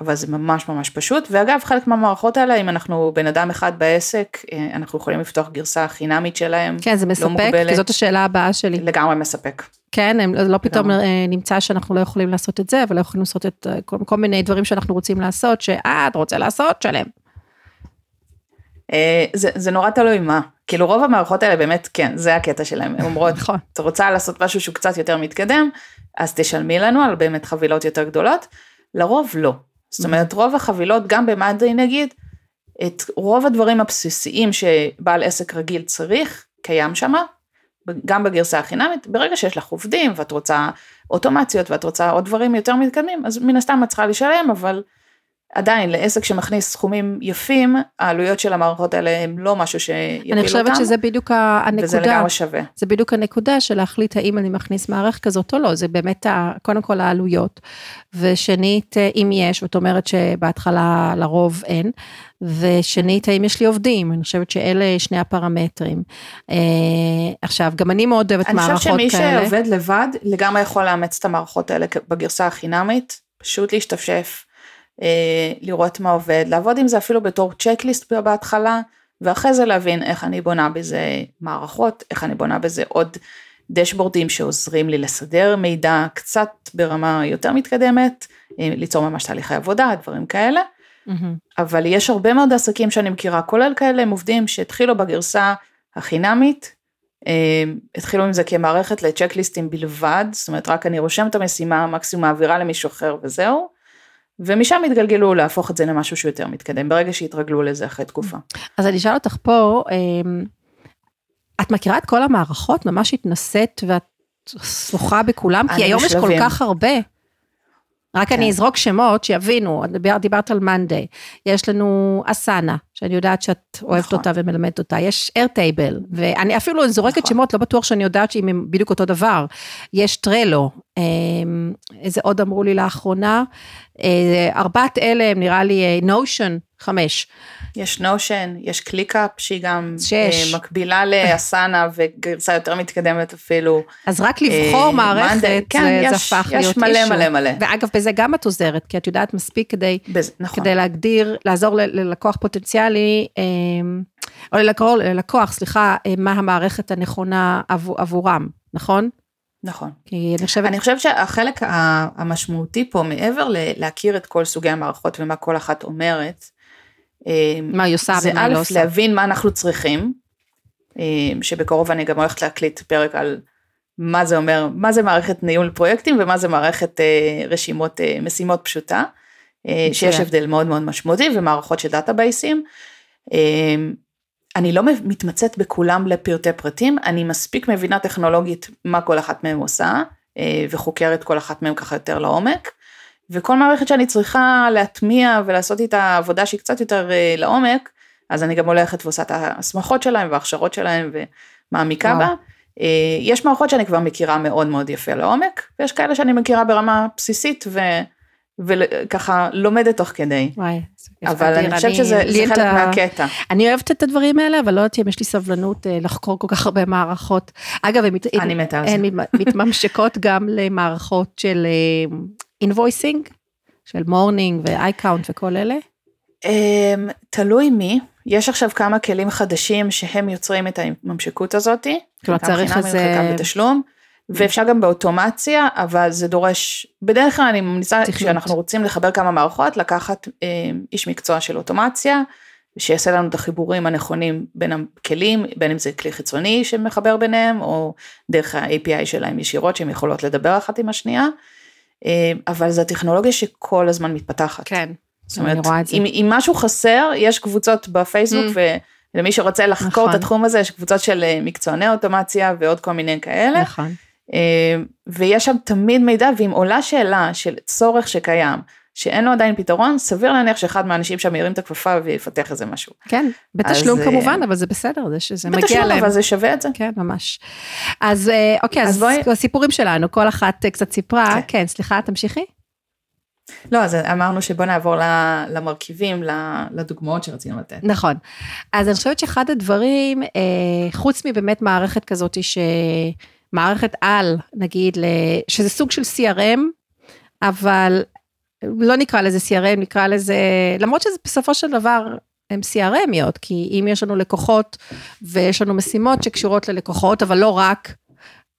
אבל זה ממש ממש פשוט, ואגב חלק מהמערכות האלה, אם אנחנו בן אדם אחד בעסק, אה, אנחנו יכולים לפתוח גרסה חינמית שלהם, כן, זה לא מספק, לא כי זאת השאלה הבאה שלי. לגמרי מספק. כן, הם לא פתאום לגמרי. נמצא שאנחנו לא יכולים לעשות את זה, אבל לא יכולים לעשות את כל, כל מיני דברים שאנחנו רוצים לעשות, שאה, את רוצה לעשות, שלם. זה, זה נורא תלוי מה, כאילו רוב המערכות האלה באמת, כן, זה הקטע שלהם, הן אומרות, נכון. את רוצה לעשות משהו שהוא קצת יותר מתקדם, אז תשלמי לנו על באמת חבילות יותר גדולות, לרוב לא. זאת אומרת, רוב החבילות, גם במאדרי נגיד, את רוב הדברים הבסיסיים שבעל עסק רגיל צריך, קיים שם, גם בגרסה החינמית, ברגע שיש לך עובדים ואת רוצה אוטומציות ואת רוצה עוד דברים יותר מתקדמים, אז מן הסתם את צריכה לשלם, אבל עדיין לעסק שמכניס סכומים יפים, העלויות של המערכות האלה הם לא משהו שיפיל אותם. אני חושבת שזה בדיוק הנקודה. וזה לגמרי שווה. זה בדיוק הנקודה של להחליט האם אני מכניס מערכת כזאת או לא, זה באמת קודם כל העלויות, ושנית אם יש, ואת אומרת שבהתחלה לרוב אין, ושנית האם יש לי עובדים, אני חושבת שאלה שני הפרמטרים. אה, עכשיו, גם אני מאוד אוהבת מערכות כאלה. אני חושבת שמי שעובד לבד, לגמרי יכול לאמץ את המערכות האלה בגרסה החינמית, פשוט להשתפשף. אה, לראות מה עובד, לעבוד עם זה אפילו בתור צ'קליסט בהתחלה, ואחרי זה להבין איך אני בונה בזה מערכות, איך אני בונה בזה עוד דשבורדים שעוזרים לי לסדר מידע קצת ברמה יותר מתקדמת, אה, ליצור ממש תהליכי עבודה, דברים כאלה. Mm-hmm. אבל יש הרבה מאוד עסקים שאני מכירה, כולל כאלה הם עובדים שהתחילו בגרסה החינמית, אה, התחילו עם זה כמערכת לצ'קליסטים בלבד, זאת אומרת רק אני רושם את המשימה, מקסימום מעבירה למישהו אחר וזהו. ומשם התגלגלו להפוך את זה למשהו שהוא יותר מתקדם, ברגע שהתרגלו לזה אחרי תקופה. אז אני אשאל אותך פה, אמ, את מכירה את כל המערכות? ממש התנסית ואת שוחה בכולם? כי היום. יש כל כך הרבה. רק כן. אני אזרוק שמות שיבינו, דיבר, דיברת על Monday, יש לנו Asana, שאני יודעת שאת אוהבת נכון. אותה ומלמדת אותה, יש Airtable, ואני אפילו זורקת נכון. שמות, לא בטוח שאני יודעת שאם בדיוק אותו דבר, יש Trello, אמ, איזה עוד אמרו לי לאחרונה, אה, ארבעת אלה הם נראה לי Notion, אה, חמש. יש Notion, יש ClickUp שהיא גם שש. אה, מקבילה ל Asana וגרסה יותר מתקדמת אפילו. אז רק לבחור אה, מערכת, מנד... כן, זה, יש, זה הפך יש להיות מלא issue. מלא מלא. ואגב, בזה גם את עוזרת, כי את יודעת מספיק כדי, בזה, נכון. כדי להגדיר, לעזור ללקוח פוטנציאלי. אה, או ללקוח, ללקוח, סליחה, אה, מה המערכת הנכונה עבור, עבורם, נכון? נכון. כי אני חושבת... אני חושבת שהחלק המשמעותי פה, מעבר להכיר את כל סוגי המערכות ומה כל אחת אומרת, מה היא עושה ומה היא לא עושה. זה א', להבין מה אנחנו צריכים, שבקרוב אני גם הולכת להקליט פרק על מה זה אומר, מה זה מערכת ניהול פרויקטים ומה זה מערכת רשימות משימות פשוטה. שיש הבדל מאוד מאוד משמעותי ומערכות של דאטאבייסים. אני לא מתמצאת בכולם לפרטי פרטים, אני מספיק מבינה טכנולוגית מה כל אחת מהם עושה וחוקרת כל אחת מהם ככה יותר לעומק. וכל מערכת שאני צריכה להטמיע ולעשות איתה עבודה שהיא קצת יותר לעומק, אז אני גם הולכת ועושה את ההסמכות שלהם וההכשרות שלהם ומעמיקה בה. יש מערכות שאני כבר מכירה מאוד מאוד יפה לעומק, ויש כאלה שאני מכירה ברמה בסיסית ו... וככה לומדת תוך כדי. וואי, אבל אני חושבת שזה חלק מהקטע. אני אוהבת את הדברים האלה, אבל לא יודעת אם יש לי סבלנות אה, לחקור כל כך הרבה מערכות. אגב, הן מתממשקות גם למערכות של invoicing, של Morning ו iCount וכל אלה. אמ, תלוי מי, יש עכשיו כמה כלים חדשים שהם יוצרים את הממשקות הזאתי. כלומר צריך איזה... חלקם בתשלום. ואפשר גם באוטומציה, אבל זה דורש, בדרך כלל אני ממליצה, כשאנחנו רוצים לחבר כמה מערכות, לקחת אה, איש מקצוע של אוטומציה, שיעשה לנו את החיבורים הנכונים בין הכלים, בין אם זה כלי חיצוני שמחבר ביניהם, או דרך ה-API שלהם ישירות, שהן יכולות לדבר אחת עם השנייה, אבל זו טכנולוגיה שכל הזמן מתפתחת. כן, זאת אומרת, אני רואה את זה. אם, אם משהו חסר, יש קבוצות בפייסבוק, mm. ולמי שרוצה לחקור נכון. את התחום הזה, יש קבוצות של אה, מקצועני אוטומציה ועוד כל מיני כאלה. נכון. אה, ויש שם תמיד מידע, ואם עולה שאלה של צורך שקיים, שאין לו עדיין פתרון, סביר להניח שאחד מהאנשים שם ירים את הכפפה ויפתח איזה משהו. כן, בתשלום אז, כמובן, אבל זה בסדר, זה שזה מגיע להם. בתשלום, אבל זה שווה את זה. כן, ממש. אז אה, אוקיי, אז, אז בואי... הסיפורים שלנו, כל אחת אה, קצת סיפרה, כן, כן סליחה, תמשיכי. לא, אז אמרנו שבוא נעבור למרכיבים, לדוגמאות שרצינו לתת. נכון. אז אני חושבת שאחד הדברים, חוץ מבאמת מערכת כזאת ש... מערכת על, נגיד, שזה סוג של CRM, אבל לא נקרא לזה CRM, נקרא לזה, למרות שזה בסופו של דבר הם CRMיות, כי אם יש לנו לקוחות ויש לנו משימות שקשורות ללקוחות, אבל לא רק,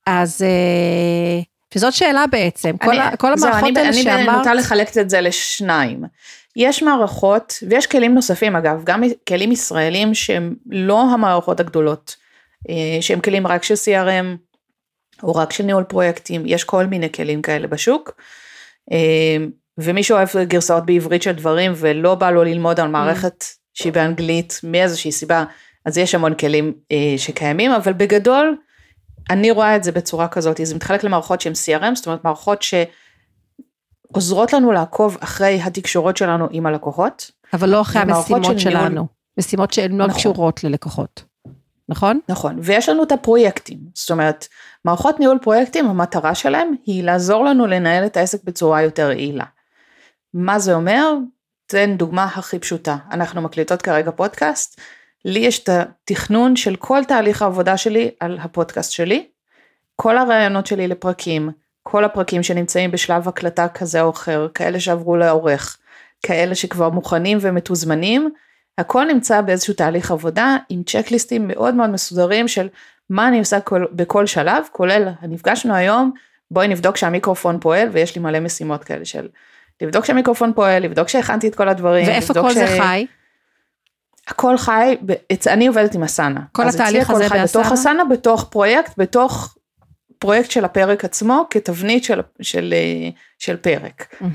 אז... אה, וזאת שאלה בעצם, אני, כל, כל המערכות האלה שאמרת... אני רוצה לחלק את זה לשניים. יש מערכות, ויש כלים נוספים אגב, גם כלים ישראלים שהם לא המערכות הגדולות, אה, שהם כלים רק של CRM, או רק של ניהול פרויקטים, יש כל מיני כלים כאלה בשוק. ומי שאוהב גרסאות בעברית של דברים ולא בא לו ללמוד על מערכת שהיא באנגלית מאיזושהי סיבה, אז יש המון כלים אה, שקיימים, אבל בגדול, אני רואה את זה בצורה כזאת, זה מתחלק למערכות שהן CRM, זאת אומרת מערכות שעוזרות לנו לעקוב אחרי התקשורות שלנו עם הלקוחות. אבל לא אחרי המשימות שלנו, ניהול... משימות שהן לא נכון. קשורות ללקוחות. נכון? נכון, ויש לנו את הפרויקטים, זאת אומרת, מערכות ניהול פרויקטים, המטרה שלהם היא לעזור לנו לנהל את העסק בצורה יותר יעילה. מה זה אומר? תן דוגמה הכי פשוטה, אנחנו מקליטות כרגע פודקאסט, לי יש את התכנון של כל תהליך העבודה שלי על הפודקאסט שלי, כל הרעיונות שלי לפרקים, כל הפרקים שנמצאים בשלב הקלטה כזה או אחר, כאלה שעברו לעורך, כאלה שכבר מוכנים ומתוזמנים, הכל נמצא באיזשהו תהליך עבודה עם צ'קליסטים מאוד מאוד מסודרים של מה אני עושה כל, בכל שלב, כולל נפגשנו היום, בואי נבדוק שהמיקרופון פועל ויש לי מלא משימות כאלה של לבדוק שהמיקרופון פועל, לבדוק שהכנתי את כל הדברים. ואיפה כל ש... זה חי? הכל חי, אני עובדת עם אסנה. כל התהליך הזה באסנה? בתוך אסנה, בתוך פרויקט, בתוך פרויקט של הפרק עצמו כתבנית של, של, של פרק. Mm-hmm.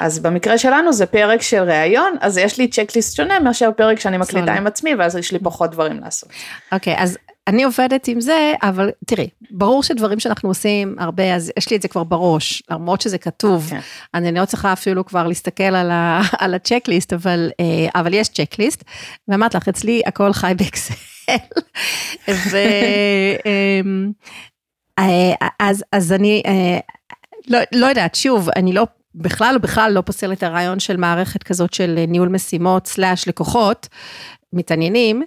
אז במקרה שלנו זה פרק של ראיון, אז יש לי צ'קליסט שונה מאשר פרק שאני מקליטה עם עצמי, ואז יש לי פחות דברים לעשות. אוקיי, okay, אז אני עובדת עם זה, אבל תראי, ברור שדברים שאנחנו עושים הרבה, אז יש לי את זה כבר בראש, למרות שזה כתוב, okay. כן. אני לא צריכה אפילו כבר להסתכל על, ה, (laughs) על הצ'קליסט, אבל, אה, אבל יש צ'קליסט, ואמרת לך, אצלי הכל חי באקסל. (laughs) ו... אמ, אה, אז, אז אני אה, לא, לא יודעת, שוב, אני לא, בכלל בכלל לא פוסל את הרעיון של מערכת כזאת של ניהול משימות סלאש לקוחות מתעניינים,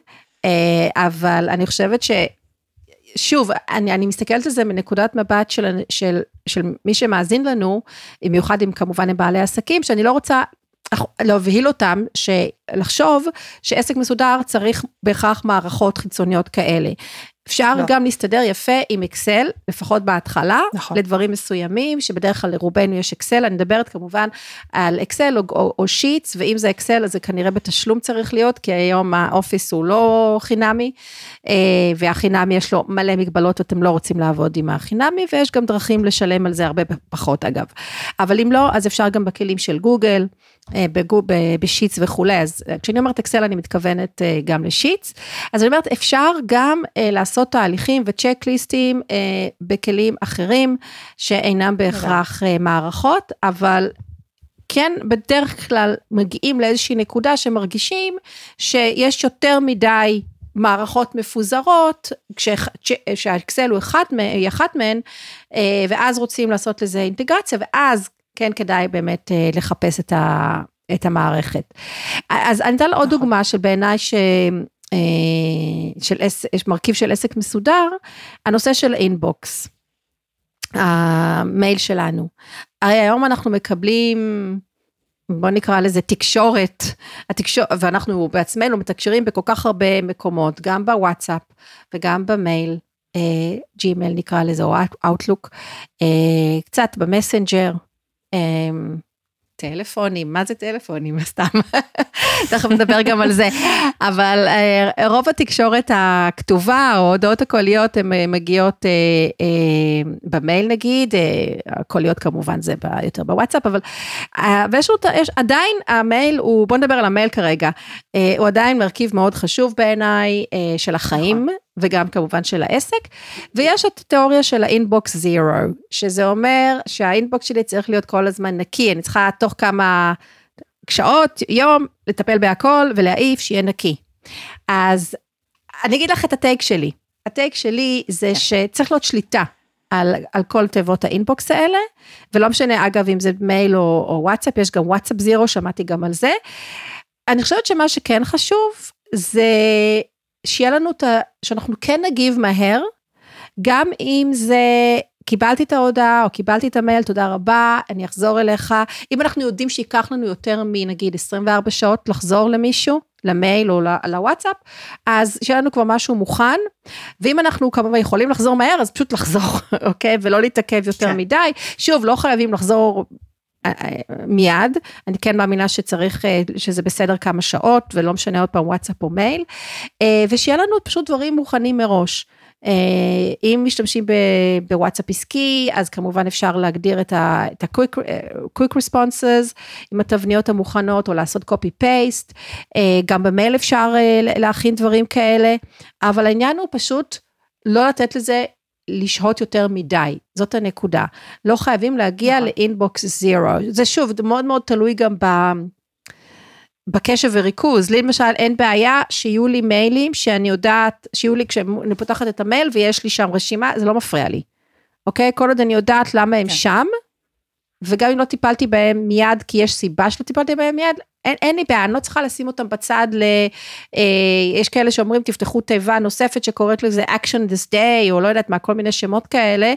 אבל אני חושבת ש... שוב, אני, אני מסתכלת על זה מנקודת מבט של, של, של מי שמאזין לנו, במיוחד אם כמובן הם בעלי עסקים, שאני לא רוצה להבהיל אותם, לחשוב שעסק מסודר צריך בהכרח מערכות חיצוניות כאלה. אפשר לא. גם להסתדר יפה עם אקסל, לפחות בהתחלה, נכון. לדברים מסוימים, שבדרך כלל לרובנו יש אקסל, אני מדברת כמובן על אקסל או, או, או שיטס, ואם זה אקסל אז זה כנראה בתשלום צריך להיות, כי היום האופיס הוא לא חינמי, אה, והחינמי יש לו מלא מגבלות, אתם לא רוצים לעבוד עם החינמי, ויש גם דרכים לשלם על זה הרבה פחות אגב. אבל אם לא, אז אפשר גם בכלים של גוגל. אה, בשיטס וכולי, אז אה, כשאני אומרת אקסל אני מתכוונת אה, גם לשיטס, אז אני אומרת אפשר גם לעשות תהליכים וצ'קליסטים בכלים אחרים שאינם בהכרח מערכות, אבל כן בדרך כלל מגיעים לאיזושהי נקודה שמרגישים שיש יותר מדי מערכות מפוזרות, כשהאקסל הוא אחת, היא אחת מהן, ואז רוצים לעשות לזה אינטגרציה, ואז כן כדאי באמת אה, לחפש את, ה, את המערכת. אז אני אתן עוד נכון. דוגמה שבעיניי ש... אה, של יש מרכיב של עסק מסודר, הנושא של אינבוקס, המייל שלנו. הרי היום אנחנו מקבלים, בוא נקרא לזה תקשורת, התקשור, ואנחנו בעצמנו מתקשרים בכל כך הרבה מקומות, גם בוואטסאפ וגם במייל, ג'ימייל אה, נקרא לזה, או Outlook, קצת ב Messenger, טלפונים, מה זה טלפונים? (laughs) סתם, תכף נדבר גם על זה. אבל אה, רוב התקשורת הכתובה או ההודעות הקוליות הן אה, מגיעות אה, במייל נגיד, הקוליות כמובן זה יותר בוואטסאפ, אבל ויש לו, יש, עדיין המייל הוא, בוא נדבר על המייל כרגע, הוא עדיין מרכיב מאוד חשוב בעיניי של החיים. וגם כמובן של העסק, ויש את התיאוריה של ה inbox zero, שזה אומר שה inbox שלי צריך להיות כל הזמן נקי, אני צריכה תוך כמה שעות, יום, לטפל בהכל ולהעיף, שיהיה נקי. אז אני אגיד לך את ה take שלי. ה take שלי זה כן. שצריך להיות שליטה על, על כל תיבות ה inbox האלה, ולא משנה אגב אם זה מייל או, או וואטסאפ, יש גם וואטסאפ zero, שמעתי גם על זה. אני חושבת שמה שכן חשוב זה שיהיה לנו את ה... שאנחנו כן נגיב מהר, גם אם זה קיבלתי את ההודעה או קיבלתי את המייל, תודה רבה, אני אחזור אליך. אם אנחנו יודעים שייקח לנו יותר מנגיד 24 שעות לחזור למישהו, למייל או לוואטסאפ, אז שיהיה לנו כבר משהו מוכן, ואם אנחנו כמובן יכולים לחזור מהר, אז פשוט לחזור, (laughs) אוקיי? ולא להתעכב יותר כן. מדי. שוב, לא חייבים לחזור מיד, אני כן מאמינה שצריך, אה, שזה בסדר כמה שעות, ולא משנה עוד פעם וואטסאפ או מייל, ושיהיה לנו פשוט דברים מוכנים מראש. אם משתמשים בוואטסאפ עסקי, אז כמובן אפשר להגדיר את ה-quick responses עם התבניות המוכנות, או לעשות copy-paste, גם במייל אפשר להכין דברים כאלה, אבל העניין הוא פשוט לא לתת לזה לשהות יותר מדי, זאת הנקודה. לא חייבים להגיע נכון. לאינבוקס זירו. זה שוב, זה מאוד מאוד תלוי גם ב... בקשב וריכוז, לי למשל אין בעיה שיהיו לי מיילים שאני יודעת, שיהיו לי כשאני פותחת את המייל ויש לי שם רשימה, זה לא מפריע לי, אוקיי? כל עוד אני יודעת למה הם כן. שם, וגם אם לא טיפלתי בהם מיד כי יש סיבה שלא טיפלתי בהם מיד, אין, אין לי בעיה, אני לא צריכה לשים אותם בצד ל... אה, יש כאלה שאומרים תפתחו תיבה נוספת שקוראת לזה action this day, או לא יודעת מה, כל מיני שמות כאלה.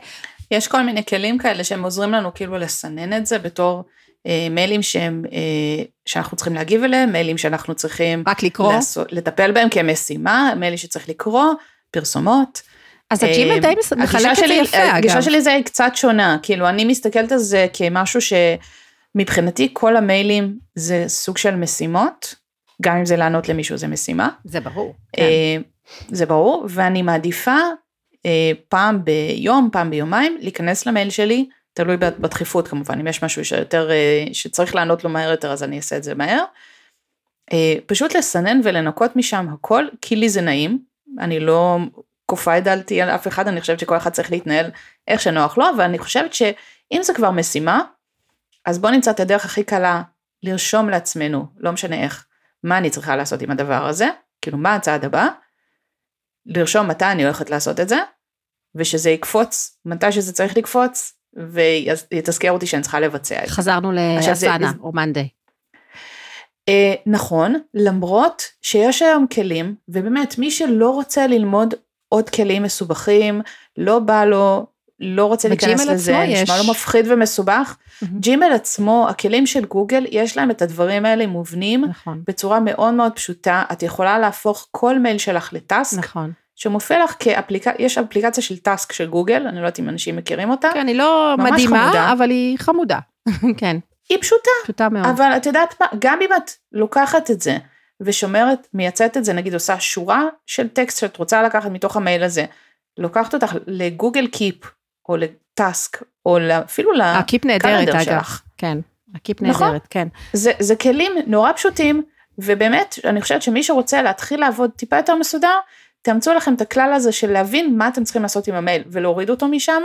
יש כל מיני כלים כאלה שהם עוזרים לנו כאילו לסנן את זה בתור אה, מיילים שהם, אה, שאנחנו צריכים להגיב אליהם, מיילים שאנחנו צריכים... רק לקרוא? לעשות, לטפל בהם כמשימה, מיילים שצריך לקרוא, פרסומות. אז הג'ימל די מחלק את זה יפה, אגב. הגישה שלי זה קצת שונה, כאילו אני מסתכלת על זה כמשהו שמבחינתי כל המיילים זה סוג של משימות, גם אם זה לענות למישהו זה משימה. זה ברור. כן. זה ברור, ואני מעדיפה אה, פעם ביום, פעם ביומיים, להיכנס למייל שלי, תלוי בדחיפות כמובן, אם יש משהו שיותר, אה, שצריך לענות לו מהר יותר אז אני אעשה את זה מהר. פשוט לסנן ולנקות משם הכל, כי לי זה נעים, אני לא כופה את דעתי על אף אחד, אני חושבת שכל אחד צריך להתנהל איך שנוח לו, ואני חושבת שאם זה כבר משימה, אז בוא נמצא את הדרך הכי קלה לרשום לעצמנו, לא משנה איך, מה אני צריכה לעשות עם הדבר הזה, כאילו מה הצעד הבא, לרשום מתי אני הולכת לעשות את זה, ושזה יקפוץ מתי שזה צריך לקפוץ, ויתזכר אותי שאני צריכה לבצע את זה. חזרנו לאסנה או מאנדיי. אה, נכון, למרות שיש היום כלים, ובאמת מי שלא רוצה ללמוד עוד כלים מסובכים, לא בא לו לא רוצה להיכנס לזה, נשמע יש. לו מפחיד ומסובך. ג'ימייל עצמו, הכלים של גוגל, יש להם את הדברים האלה מובנים נכון, בצורה מאוד מאוד פשוטה. את יכולה להפוך כל מייל שלך ל task, נכון. שמופיע לך כאפליקציה, יש אפליקציה של task של גוגל, אני לא יודעת אם אנשים מכירים אותה. כן, היא לא מדהימה, חמודה. אבל היא חמודה. (laughs) כן, היא פשוטה, פשוטה מאוד. אבל את יודעת מה, גם אם את לוקחת את זה ושומרת, מייצאת את זה, נגיד עושה שורה של טקסט שאת רוצה לקחת מתוך המייל הזה, לוקחת אותך לגוגל Keep, או לטאסק, או אפילו הקיפ נהדרת, לקלנדר אגב. שלך. כן, הקיפ נכון. נהדרת, כן. זה, זה כלים נורא פשוטים, ובאמת, אני חושבת שמי שרוצה להתחיל לעבוד טיפה יותר מסודר, תאמצו לכם את הכלל הזה של להבין מה אתם צריכים לעשות עם המייל, ולהוריד אותו משם,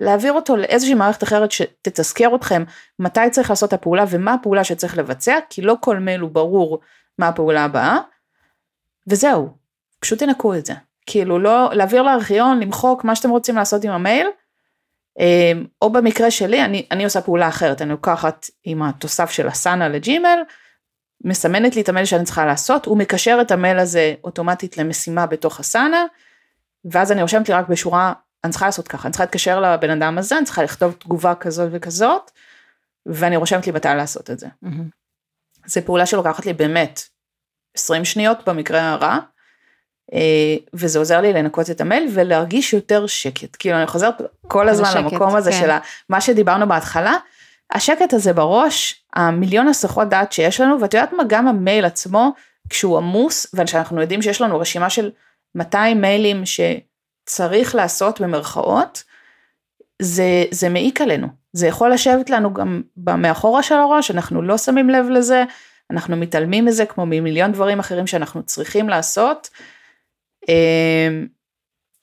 להעביר אותו לאיזושהי מערכת אחרת שתתזכר אתכם מתי צריך לעשות את הפעולה ומה הפעולה שצריך לבצע, כי לא כל מייל הוא ברור מה הפעולה הבאה, וזהו, פשוט תנקו את זה. כאילו לא, להעביר לארכיון, למחוק מה שאתם רוצים לעשות עם המייל, אמ, או במקרה שלי, אני, אני עושה פעולה אחרת, אני לוקחת עם התוסף של הסאנה לג'ימל, מסמנת לי את המייל שאני צריכה לעשות, הוא מקשר את המייל הזה אוטומטית למשימה בתוך הסאנה, ואז אני רושמת לי רק בשורה, אני צריכה לעשות ככה, אני צריכה להתקשר לבן אדם הזה, אני צריכה לכתוב תגובה כזאת וכזאת, ואני רושמת לי מתי לעשות את זה. מהמם. זו פעולה שלוקחת לי באמת 20 שניות במקרה הרע, אה, וזה עוזר לי לנקות את המייל ולהרגיש יותר שקט. כאילו אני חוזרת כל הזמן השקט, למקום הזה כן. של מה שדיברנו בהתחלה, השקט הזה בראש, המיליון הסחות דעת שיש לנו, ואת יודעת מה, גם המייל עצמו, כשהוא עמוס, ושאנחנו יודעים שיש לנו רשימה של 200 מיילים שצריך לעשות במרכאות, זה, זה מעיק עלינו. זה יכול לשבת לנו גם מאחורה של הראש, אנחנו לא שמים לב לזה, אנחנו מתעלמים מזה כמו ממיליון דברים אחרים שאנחנו צריכים לעשות. אמ,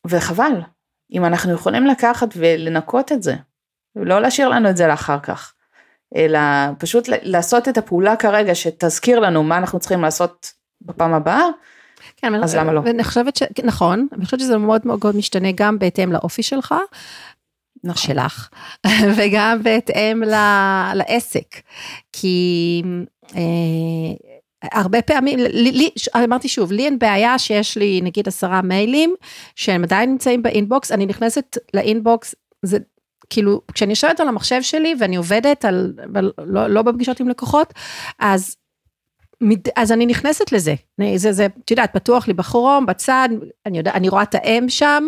וחבל, אם אנחנו יכולים לקחת ולנקות את זה, ולא להשאיר לנו את זה לאחר כך, אלא פשוט לעשות את הפעולה כרגע שתזכיר לנו מה אנחנו צריכים לעשות בפעם הבאה, כן, אז למה לא? ואני חושבת ש... נכון, אני חושבת שזה מאוד מאוד משתנה גם בהתאם לאופי שלך, נכון. שלך, (laughs) וגם בהתאם ל- לעסק. כי אה, הרבה פעמים, לי, לי, אמרתי שוב, לי אין בעיה שיש לי נגיד עשרה מיילים, שהם עדיין נמצאים באינבוקס, אני נכנסת לאינבוקס, זה כאילו, כשאני יושבת על המחשב שלי ואני עובדת על, על לא, לא בפגישות עם לקוחות, אז אז אני נכנסת לזה, זה, זה, את יודעת, פתוח לי בכרום, בצד, אני יודעת, אני רואה את האם שם,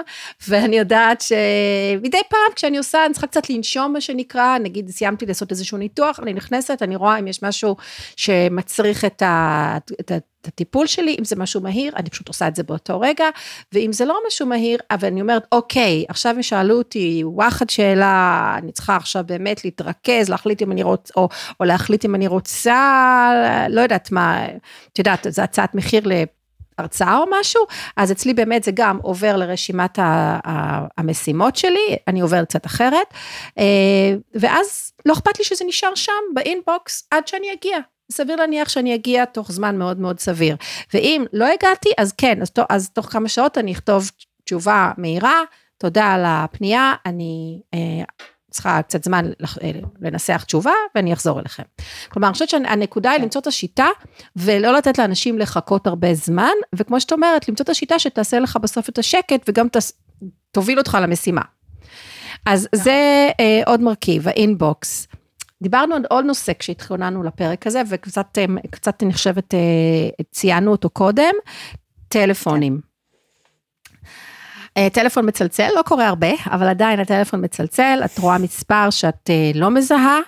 ואני יודעת שמדי פעם כשאני עושה, אני צריכה קצת לנשום מה שנקרא, נגיד סיימתי לעשות איזשהו ניתוח, אני נכנסת, אני רואה אם יש משהו שמצריך את, ה, את, ה, את הטיפול שלי, אם זה משהו מהיר, אני פשוט עושה את זה באותו רגע, ואם זה לא משהו מהיר, אבל אני אומרת, אוקיי, עכשיו הם שאלו אותי וואחד שאלה, אני צריכה עכשיו באמת להתרכז, להחליט אם אני רוצה, או, או להחליט אם אני רוצה, לא יודעת מה, את יודעת, זו הצעת מחיר להרצאה או משהו, אז אצלי באמת זה גם עובר לרשימת המשימות שלי, אני עוברת קצת אחרת, אה, ואז לא אכפת לי שזה נשאר שם באינבוקס עד שאני אגיע. סביר להניח שאני אגיע תוך זמן מאוד מאוד סביר. ואם לא הגעתי, אז כן, אז, תוך- אז תוך כמה שעות אני אכתוב תשובה מהירה, תודה על הפנייה, אני אה, צריכה קצת זמן אה, לנסח תשובה ואני אחזור אליכם. כלומר, אני חושבת שהנקודה היא למצוא את השיטה ולא לתת לאנשים לחכות הרבה זמן, וכמו שאת אומרת, למצוא את השיטה שתעשה לך בסוף את השקט וגם תס, תוביל אותך למשימה. אז זה אה, עוד מרכיב, האינבוקס. דיברנו על עוד נושא כשהתכוננו לפרק הזה, וקצת אה, קצת, אני חושבת, אה, ציינו אותו קודם, טלפונים. אה, טלפון מצלצל, לא קורה הרבה, אבל עדיין הטלפון מצלצל, את רואה מספר שאת אה, לא מזהה,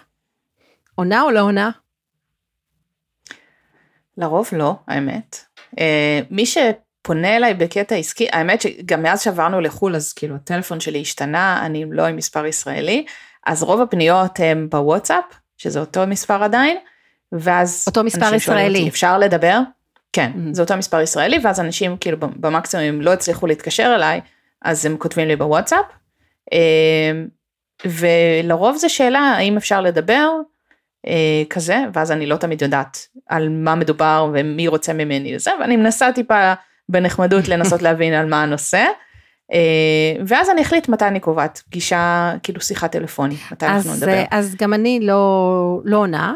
עונה או לא עונה? לרוב לא, האמת. אה, מי שפונה אליי בקטע עסקי, האמת שגם מאז שעברנו לחו"ל, אז כאילו הטלפון שלי השתנה, אני לא עם מספר ישראלי, אז רוב הפניות הם בוואטסאפ, שזה אותו מספר עדיין, ואז... אותו מספר ישראלי. אותי, אפשר לדבר? כן, Mhm. זה אותו מספר ישראלי, ואז אנשים כאילו במקסימום אם לא הצליחו להתקשר אליי, אז הם כותבים לי בוואטסאפ. אה, ולרוב זו שאלה האם אפשר לדבר, אה, כזה, ואז אני לא תמיד יודעת על מה מדובר ומי רוצה ממני לזה, ואני מנסה טיפה בנחמדות לנסות (laughs) להבין על מה הנושא. אה, ואז אני אחליט מתי אני קובעת פגישה, כאילו שיחה טלפונית, מתי אנחנו אז, נדבר. אה, אז גם אני לא, לא עונה,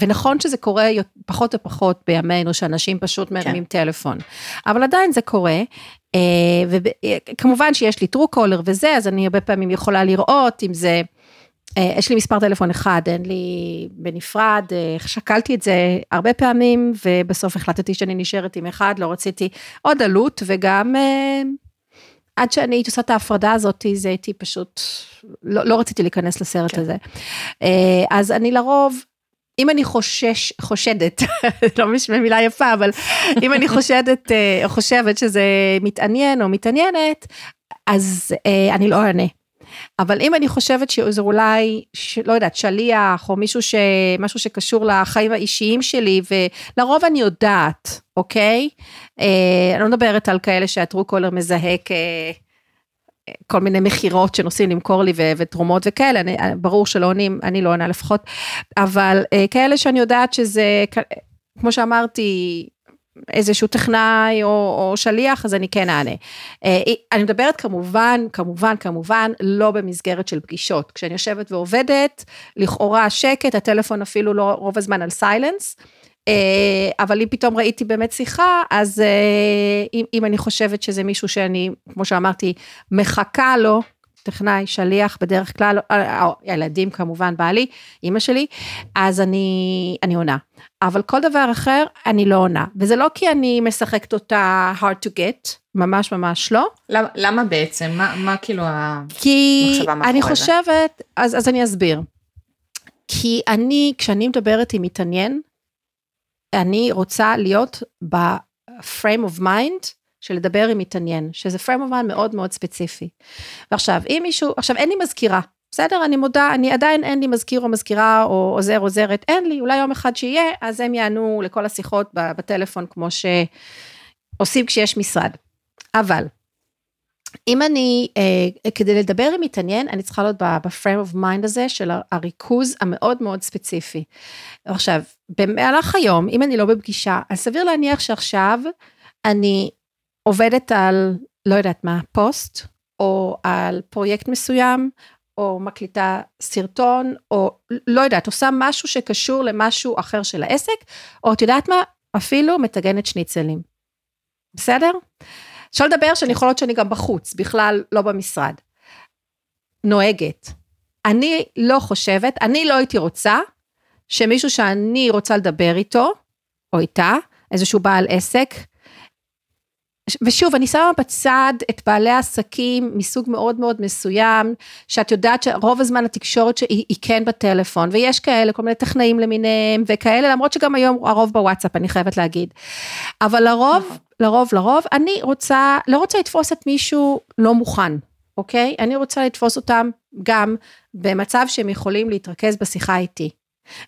ונכון שזה קורה פחות ופחות בימינו, שאנשים פשוט מרימים כן. טלפון, אבל עדיין זה קורה. וכמובן שיש לי טרו קולר וזה, אז אני הרבה פעמים יכולה לראות אם זה... אה, יש לי מספר טלפון אחד, אין לי בנפרד, אה, שקלתי את זה הרבה פעמים, ובסוף החלטתי שאני נשארת עם אחד, לא רציתי עוד עלות, וגם אה, עד שאני הייתי עושה את ההפרדה הזאת, זה הייתי פשוט, לא, לא רציתי להיכנס לסרט כן. הזה. אז אני לרוב, אם אני חושש, חושדת, (laughs) לא מילה יפה, אבל אם אני חושדת, חושבת שזה מתעניין או מתעניינת, אז אני לא אענה. אבל אם אני חושבת שזה אולי, לא יודעת, שליח, או מישהו ש... משהו שקשור לחיים האישיים שלי, ולרוב אני יודעת, אוקיי? אה, אני לא מדברת על כאלה שהטרו קולר מזהה כ... כל מיני מכירות שנוסעים למכור לי ו- ותרומות וכאלה, אני, ברור שלא עונים, אני לא עונה לפחות, אבל אה, כאלה שאני יודעת שזה, כמו שאמרתי, איזשהו טכנאי או, או שליח, אז אני כן אענה. אה, אני מדברת כמובן, כמובן, כמובן, לא במסגרת של פגישות. כשאני יושבת ועובדת, לכאורה שקט, הטלפון אפילו לא רוב הזמן על סיילנס. אה, אבל אם פתאום ראיתי באמת שיחה, אז אה, אם, אם אני חושבת שזה מישהו שאני, כמו שאמרתי, מחכה לו, טכנאי, שליח, בדרך כלל, הילדים כמובן, בעלי, אימא שלי, אז אני, אני עונה. אבל כל דבר אחר, אני לא עונה. וזה לא כי אני משחקת אותה hard to get, ממש ממש לא. למה, למה בעצם? מה, מה כאילו המחשבה מאחורי זה? כי אני חושבת, אז, אז אני אסביר. כי אני, כשאני מדברת עם מתעניין, אני רוצה להיות ב-frame of mind של לדבר עם מתעניין, שזה frame of mind מאוד מאוד ספציפי. ועכשיו, אם מישהו, עכשיו אין לי מזכירה, בסדר, אני מודה, אני עדיין אין לי מזכיר או מזכירה או עוזר עוזרת, אין לי, אולי יום אחד שיהיה, אז הם יענו לכל השיחות בטלפון כמו שעושים כשיש משרד. אבל, אם אני, אה, כדי לדבר עם מתעניין, אני צריכה להיות ב frame of mind הזה של הריכוז המאוד מאוד ספציפי. עכשיו, במהלך היום, אם אני לא בפגישה, אז סביר להניח שעכשיו אני עובדת על, לא יודעת מה, פוסט, או על פרויקט מסוים, או מקליטה סרטון, או לא יודעת, עושה משהו שקשור למשהו אחר של העסק, או את יודעת מה, אפילו מטגנת שניצלים. בסדר? אפשר לדבר שאני יכולה להיות שאני גם בחוץ, בכלל לא במשרד. נוהגת. אני לא חושבת, אני לא הייתי רוצה שמישהו שאני רוצה לדבר איתו, או איתה, איזשהו בעל עסק, ושוב, אני שמה בצד את בעלי העסקים מסוג מאוד מאוד מסוים, שאת יודעת שרוב הזמן התקשורת שהיא היא כן בטלפון, ויש כאלה, כל מיני טכנאים למיניהם וכאלה, למרות שגם היום הרוב בוואטסאפ, אני חייבת להגיד. אבל לרוב, נכון. לרוב, לרוב, אני רוצה, לא רוצה לתפוס את מישהו לא מוכן, אוקיי? אני רוצה לתפוס אותם גם במצב שהם יכולים להתרכז בשיחה איתי.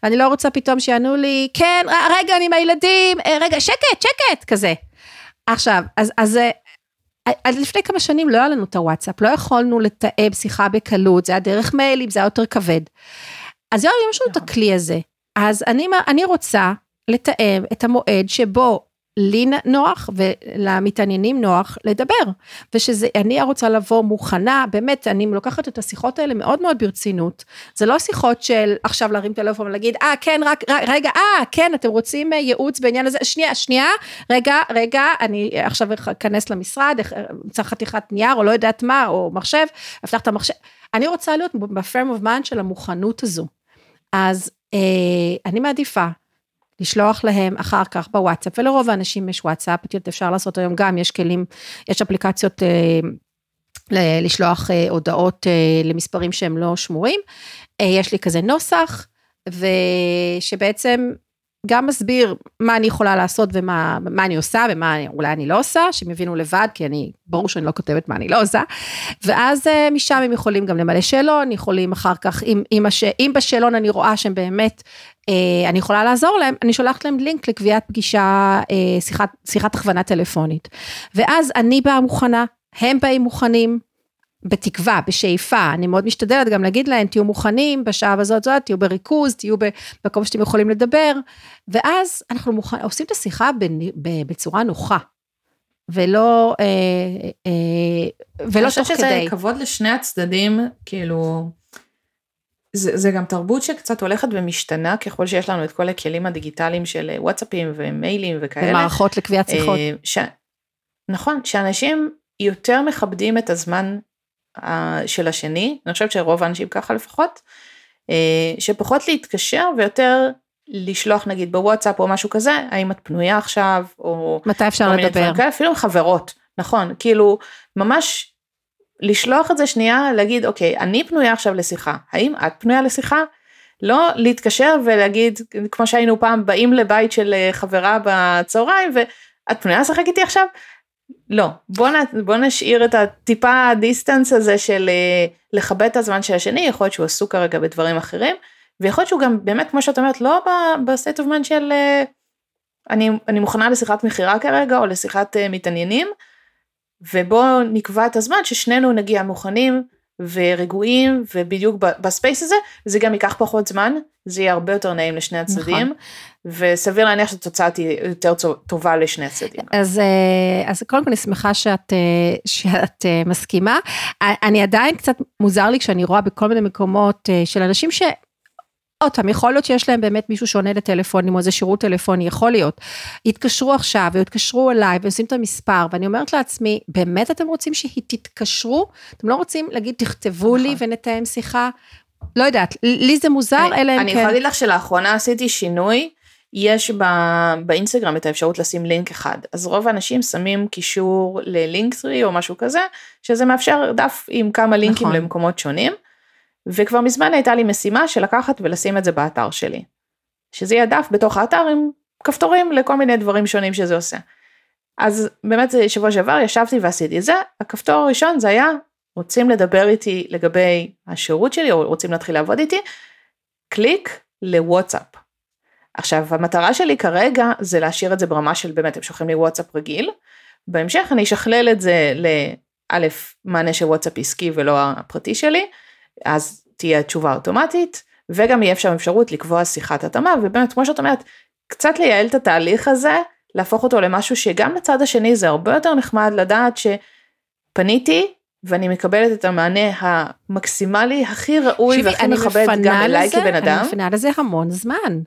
אני לא רוצה פתאום שיענו לי, כן, רגע, אני עם הילדים, אה, רגע, שקט, שקט, כזה. עכשיו, אז, אז, אה, אז לפני כמה שנים לא היה לנו את הוואטסאפ, לא יכולנו לתאם שיחה בקלות, זה היה דרך מיילים, זה היה יותר כבד. אז היום יש לנו את נכון. הכלי הזה. אז אני, אני רוצה לתאם את המועד שבו לי נוח ולמתעניינים נוח לדבר. ושזה, אני רוצה לבוא מוכנה, באמת, אני לוקחת את השיחות האלה מאוד מאוד ברצינות. זה לא שיחות של עכשיו להרים טלפון ולהגיד, אה, כן, רק, רק, רגע, אה, כן, אתם רוצים אה, ייעוץ בעניין הזה, שנייה, שנייה, רגע, רגע, אני עכשיו אכנס למשרד, צריך חתיכת נייר, או לא יודעת מה, או מחשב, אפתח את המחשב. אני רוצה להיות ב frame of mind של המוכנות הזו. אז אה, אני מעדיפה לשלוח להם אחר כך בוואטסאפ, ולרוב האנשים יש וואטסאפ, אפשר לעשות היום גם, יש כלים, יש אפליקציות אה, לשלוח אה, הודעות אה, למספרים שהם לא שמורים, יש לי כזה נוסח, ושבעצם גם מסביר מה אני יכולה לעשות ומה אני עושה ומה אולי אני לא עושה, שהם יבינו לבד, כי אני, ברור שאני לא כותבת מה אני לא עושה, ואז אה, משם הם יכולים גם למלא שאלון, יכולים אחר כך, אם, אם, הש, אם בשאלון אני רואה שהם באמת, אה, אני יכולה לעזור להם, אני שולחת להם לינק לקביעת פגישה, אה, שיחת, שיחת הכוונה טלפונית. ואז אני באה מוכנה, הם באים מוכנים, בתקווה, בשאיפה, אני מאוד משתדלת גם להגיד להם, תהיו מוכנים בשעה הזאת זאת, תהיו בריכוז, תהיו במקום שאתם יכולים לדבר, ואז אנחנו מוכן, עושים את השיחה בצורה נוחה, ולא, אה, אה, ולא תוך כדי. אני חושבת שזה כבוד לשני הצדדים, כאילו, זה, זה גם תרבות שקצת הולכת ומשתנה ככל שיש לנו את כל הכלים הדיגיטליים של וואטסאפים ומיילים וכאלה. ומערכות לקביעת שיחות. אה, ש... נכון, שאנשים יותר מכבדים את הזמן של השני, אני חושבת שרוב האנשים ככה לפחות, uh, שפחות להתקשר ויותר לשלוח נגיד בוואטסאפ או משהו כזה, האם את פנויה עכשיו, או... מתי אפשר לדבר? כאלה, אפילו עם חברות, נכון, כאילו ממש לשלוח את זה שנייה, להגיד אוקיי, אני פנויה עכשיו לשיחה, האם את פנויה לשיחה? לא להתקשר ולהגיד, כמו שהיינו פעם, באים לבית של אה, חברה בצהריים ואת פנויה לשחק איתי עכשיו? לא, בוא, נ, בוא נשאיר את הטיפה distance הזה של אה, לכבד את הזמן של השני, יכול להיות שהוא עסוק כרגע בדברים אחרים, ויכול להיות שהוא גם באמת, כמו שאת אומרת, לא ב state of mind של אה, אני, אני מוכנה לשיחת מכירה כרגע, או לשיחת אה, מתעניינים, ובואו נקבע את הזמן ששנינו נגיע מוכנים ורגועים, ובדיוק ב space הזה, זה גם ייקח פחות זמן, זה יהיה הרבה יותר נעים לשני הצדדים, נכון. וסביר להניח שהתוצאה תהיה יותר טובה לשני הצדדים. אז, אה, אז קודם כל אני שמחה שאת, אה, שאת מסכימה. אני עדיין קצת מוזר לי כשאני רואה בכל מיני מקומות של אנשים ש... עוד פעם, יכול להיות שיש להם באמת מישהו שעונה לטלפונים או איזה שירות טלפוני, יכול להיות. יתקשרו עכשיו ויתקשרו אליי ועושים את המספר, ואני אומרת לעצמי, באמת אתם רוצים שהיא תתקשרו? אתם לא רוצים להגיד, תכתבו לי נכון. ונתאם שיחה? לא יודעת, לי זה מוזר, אלא אם כן... אני יכולה להגיד לך שלאחרונה עשיתי שינוי, יש באינסטגרם את האפשרות לשים לינק אחד, אז רוב האנשים שמים קישור ללינקטרי או משהו כזה, שזה מאפשר דף עם כמה לינקים נכון. למקומות שונים. וכבר מזמן הייתה לי משימה של לקחת ולשים את זה באתר שלי. שזה יהיה דף בתוך האתר עם כפתורים לכל מיני דברים שונים שזה עושה. אז באמת שבוע שעבר ישבתי ועשיתי את זה, הכפתור הראשון זה היה רוצים לדבר איתי לגבי השירות שלי או רוצים להתחיל לעבוד איתי, קליק לוואטסאפ. עכשיו המטרה שלי כרגע זה להשאיר את זה ברמה של באמת הם שולחים לי וואטסאפ רגיל, בהמשך אני אשכלל את זה לאלף מענה של וואטסאפ עסקי ולא הפרטי שלי, אז תהיה תשובה אוטומטית, וגם יהיה שם אפשרות לקבוע שיחת התאמה, ובאמת, כמו שאת אומרת, קצת לייעל את התהליך הזה, להפוך אותו למשהו שגם לצד השני זה הרבה יותר נחמד לדעת שפניתי, ואני מקבלת את המענה המקסימלי הכי ראוי והכי מכבד גם אליי כבן אדם. אני מפנה לזה המון זמן.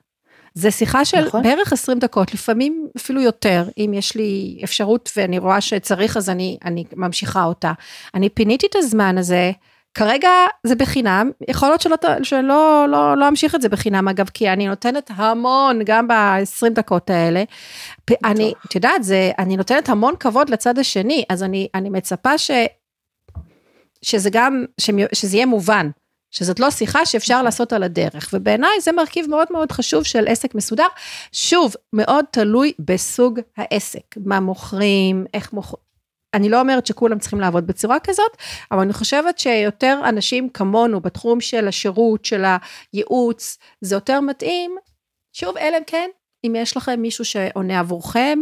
זה שיחה של נכון. בערך 20 דקות, לפעמים אפילו יותר, אם יש לי אפשרות ואני רואה שצריך אז אני, אני ממשיכה אותה. אני פיניתי את הזמן הזה, כרגע זה בחינם, יכול להיות שלא, שלא לא, לא אמשיך את זה בחינם אגב, כי אני נותנת המון, גם ב-20 דקות האלה. אני, את יודעת, זה, אני נותנת המון כבוד לצד השני, אז אני, אני מצפה ש, שזה גם, שזה יהיה מובן, שזאת לא שיחה שאפשר נכון. לעשות על הדרך, ובעיניי זה מרכיב מאוד מאוד חשוב של עסק מסודר. שוב, מאוד תלוי בסוג העסק, מה מוכרים, איך מוכרים. אני לא אומרת שכולם צריכים לעבוד בצורה כזאת, אבל אני חושבת שיותר אנשים כמונו בתחום של השירות, של הייעוץ, זה יותר מתאים, שוב, אלא אם כן, אם יש לכם מישהו שעונה עבורכם,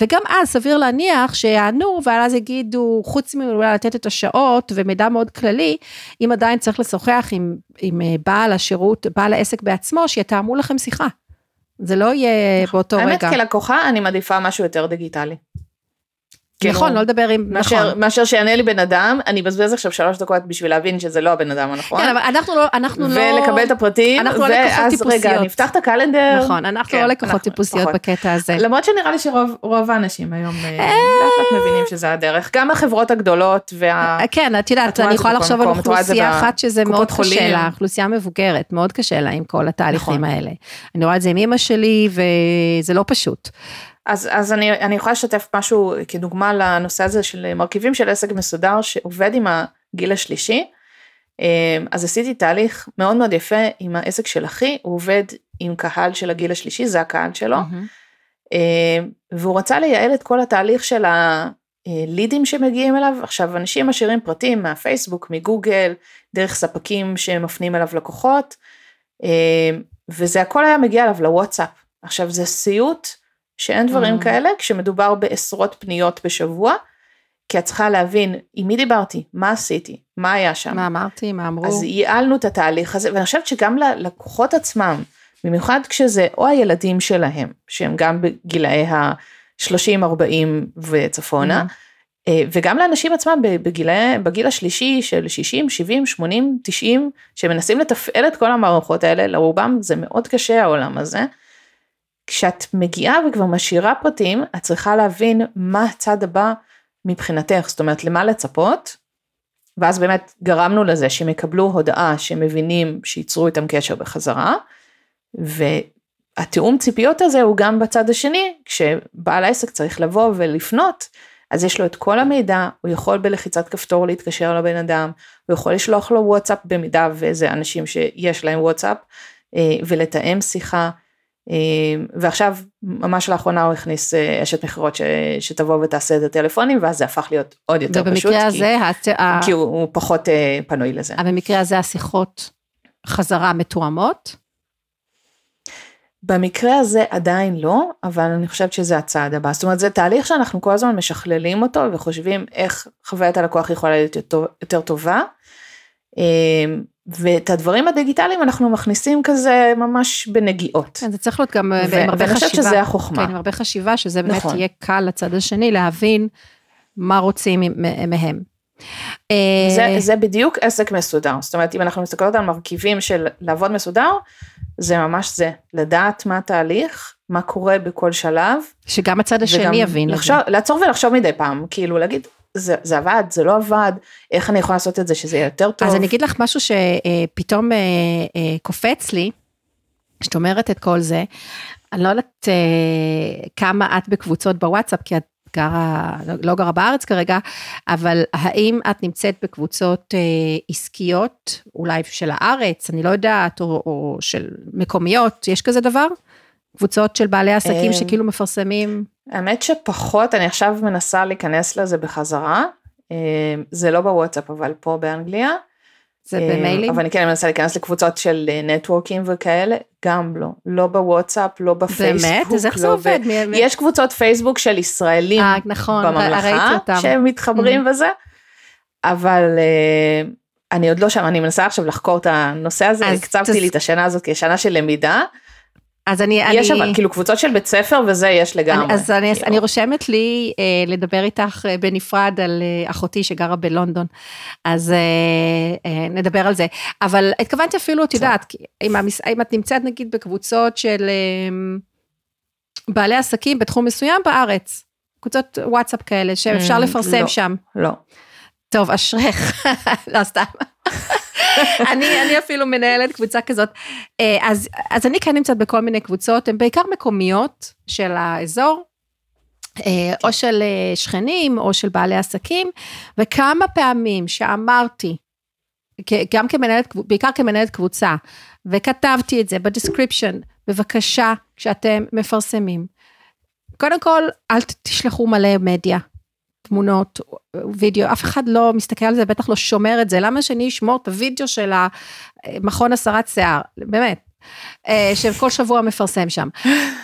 וגם אז סביר להניח שיענו, ואז יגידו, חוץ מאולי לתת את השעות ומידע מאוד כללי, אם עדיין צריך לשוחח עם, עם אה, בעל השירות, בעל העסק בעצמו, שיתאמו לכם שיחה. זה לא יהיה באותו האמת, רגע. האמת, כלקוחה אני מעדיפה משהו יותר דיגיטלי. כאילו, נכון, לא לדבר עם, מאשר, נכון. מאשר שיענה לי בן אדם, אני אבזבז עכשיו שלוש דקות בשביל להבין שזה לא הבן אדם הנכון. כן, אבל אנחנו לא, אנחנו ולקבל לא... ולקבל את הפרטים, אנחנו לא לקוחות טיפוסיות. ואז רגע, נפתח את הקלנדר. נכון, אנחנו כן, לא לקוחות אנחנו, טיפוסיות נכון. בקטע הזה. למרות שנראה לי שרוב האנשים היום אה, אה. לאט מבינים שזה הדרך. גם החברות הגדולות וה... אה, כן, את יודעת, אני יכולה לחשוב על אוכלוסייה אחת שזה מאוד קשה לה, אוכלוסייה מבוגרת, מאוד קשה לה עם כל התהליכים נכון. האלה. אני רואה את זה עם אמא שלי, וזה לא פשוט. אז, אז אני, אני יכולה לשתף משהו כדוגמה לנושא הזה של מרכיבים של עסק מסודר שעובד עם הגיל השלישי. אמ, אז עשיתי תהליך מאוד מאוד יפה עם העסק של אחי, הוא עובד עם קהל של הגיל השלישי, זה הקהל שלו. Mm-hmm. והוא רצה לייעל את כל התהליך של הלידים שמגיעים אליו. עכשיו, אנשים משאירים פרטים מהפייסבוק, מגוגל, דרך ספקים שמפנים אליו לקוחות, אמ, וזה הכל היה מגיע אליו לוואטסאפ. עכשיו, זה סיוט. שאין דברים mm. כאלה כשמדובר בעשרות פניות בשבוע, כי את צריכה להבין עם מי דיברתי, מה עשיתי, מה היה שם. מה אמרתי, מה אמרו. אז ייעלנו את התהליך הזה, ואני חושבת שגם ללקוחות עצמם, במיוחד כשזה או הילדים שלהם, שהם גם בגילאי ה-30-40 וצפונה, mm. וגם לאנשים עצמם בגיל, בגיל השלישי של 60, 70, 80, 90, שמנסים לתפעל את כל המערכות האלה, לרובם זה מאוד קשה העולם הזה. כשאת מגיעה וכבר משאירה פרטים, את צריכה להבין מה הצד הבא מבחינתך, זאת אומרת למה לצפות, ואז באמת גרמנו לזה שהם יקבלו הודעה שהם מבינים שייצרו איתם קשר בחזרה, והתיאום ציפיות הזה הוא גם בצד השני, כשבעל העסק צריך לבוא ולפנות, אז יש לו את כל המידע, הוא יכול בלחיצת כפתור להתקשר לבן אדם, הוא יכול לשלוח לו וואטסאפ במידה וזה אנשים שיש להם וואטסאפ, אה, ולתאם שיחה. אה, ועכשיו ממש לאחרונה הוא הכניס אה, אשת מכירות שתבוא ותעשה את הטלפונים ואז זה הפך להיות עוד יותר פשוט. ובמקרה הזה, כי, הת... כי הוא, הוא פחות פנוי לזה. אבל במקרה הזה השיחות חזרה מתואמות? במקרה הזה עדיין לא, אבל אני חושבת שזה הצעד הבא. זאת אומרת, זה תהליך שאנחנו כל הזמן משכללים אותו וחושבים איך חוויית הלקוח יכולה להיות יותר, יותר טובה. ואת הדברים הדיגיטליים אנחנו מכניסים כזה ממש בנגיעות. כן, זה צריך להיות גם עם הרבה חשיבה. ואני חושבת שזה החוכמה. כן, עם הרבה חשיבה, שזה באמת נכון. יהיה קל לצד השני להבין מה רוצים מהם. זה, אה, זה בדיוק עסק מסודר, זאת אומרת אם אנחנו מסתכלות על מרכיבים של לעבוד מסודר, זה ממש זה, לדעת מה התהליך, מה קורה בכל שלב. שגם הצד השני יבין לחשוב, זה. לעצור ולחשוב מדי פעם, כאילו להגיד, זה, זה עבד, זה לא עבד, איך אני יכולה לעשות את זה שזה יהיה יותר טוב. אז אני אגיד לך משהו שפתאום אה, אה, קופץ לי, כשאת אומרת את כל זה, אני לא יודעת כמה את בקבוצות בוואטסאפ, כי את גרה, לא גרה בארץ כרגע, אבל האם את נמצאת בקבוצות אה, עסקיות, אולי של הארץ, אני לא יודעת, או, או של מקומיות, יש כזה דבר? קבוצות של בעלי עסקים אה, שכאילו מפרסמים? האמת שפחות, אני עכשיו מנסה להיכנס לזה בחזרה, אה, זה לא בוואטסאפ, אבל פה באנגליה. זה במיילים? אבל אני כן מנסה להיכנס לקבוצות של נטוורקים וכאלה, גם לא, לא בוואטסאפ, לא בפייסבוק. באמת? אז איך זה לא עובד? יש קבוצות פייסבוק של ישראלים 아, נכון, בממלכה, שהם מתחברים mm-hmm. וזה, אבל אני עוד לא שם, אני מנסה עכשיו לחקור את הנושא הזה, הקצבתי. לי את השנה הזאת כשנה של למידה. אז אני... יש אני... אבל, כאילו קבוצות של בית ספר וזה יש לגמרי. אני, אז אני, כאילו. אני רושמת לי אה, לדבר איתך אה, בנפרד על אה, אחותי שגרה בלונדון, אז אה, אה, נדבר על זה. אבל התכוונתי אפילו, את יודעת, אם, המס, אם את נמצאת נגיד בקבוצות של אה, בעלי עסקים בתחום מסוים בארץ, קבוצות וואטסאפ כאלה שאפשר אמ, לפרסם לא, שם. לא. טוב, אשריך, (laughs) לא סתם. אני, אני אפילו מנהלת קבוצה כזאת. אה, אז, אז אני כן נמצאת בכל מיני קבוצות, הן בעיקר מקומיות של האזור, אה, או של אה, שכנים, או של בעלי עסקים, וכמה פעמים שאמרתי, גם כמנהלת, בעיקר כמנהלת קבוצה, וכתבתי את זה ב description, בבקשה, כשאתם מפרסמים, קודם כל, אל תשלחו מלא מדיה. תמונות, וידאו, אף אחד לא מסתכל על זה, בטח לא שומר את זה, למה שאני אשמור את הוידאו של המכון הסרת שיער, באמת, אה, שכל שבוע מפרסם שם.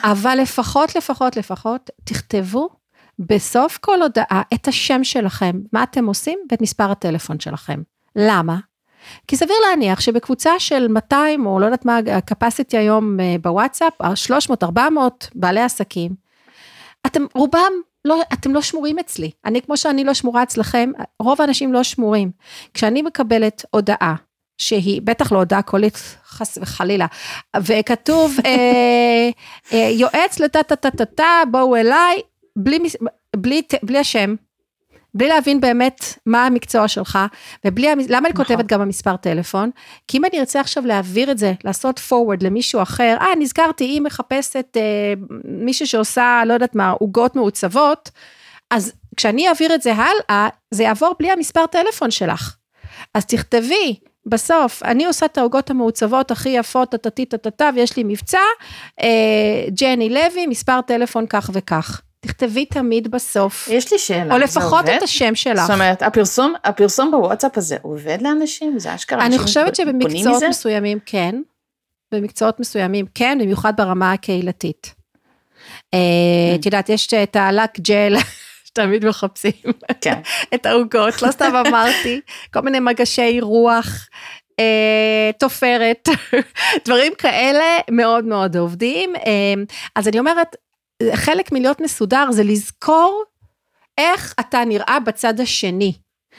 אבל לפחות, לפחות, לפחות, תכתבו בסוף כל הודעה את השם שלכם, מה אתם עושים ואת מספר הטלפון שלכם. למה? כי סביר להניח שבקבוצה של 200 או לא יודעת מה ה-capacity היום אה, בוואטסאפ, 300, 400 בעלי עסקים, אתם רובם לא, אתם לא שמורים אצלי. אני, כמו שאני לא שמורה אצלכם, רוב האנשים לא שמורים. כשאני מקבלת הודעה, שהיא בטח לא הודעה קולית, חס וחלילה, וכתוב, אה, אה, יועץ לטה טה טה טה טה, בואו אליי, בלי, בלי, בלי השם, בלי להבין באמת מה המקצוע שלך, ובלי, למה אני נכון. כותבת גם המספר טלפון? כי אם אני ארצה עכשיו להעביר את זה, לעשות forward למישהו אחר, אה, נזכרתי, היא מחפשת אה, מישהו שעושה, לא יודעת מה, עוגות מעוצבות, אז כשאני אעביר את זה הלאה, זה יעבור בלי המספר טלפון שלך. אז תכתבי, בסוף, אני עושה את העוגות המעוצבות הכי יפות, טטטי טטטה, ויש לי מבצע, אה, ג'ני לוי, מספר טלפון כך וכך. תכתבי תמיד בסוף. יש לי שאלה, או לפחות את השם שלך. זאת אומרת, הפרסום, הפרסום בוואטסאפ הזה עובד לאנשים? זה אשכרה אני חושבת שבמקצועות מסוימים כן, במקצועות מסוימים כן, במיוחד ברמה הקהילתית. אה, mm. את יודעת, יש את הלק ג'ל. (laughs) שתמיד מחפשים כן. (laughs) את העוגות, לא סתם אמרתי, (laughs) כל מיני מגשי רוח, אה, תופרת, דברים כאלה מאוד מאוד עובדים. אה, אז אני אומרת, חלק מלהיות מסודר זה לזכור איך אתה נראה בצד השני,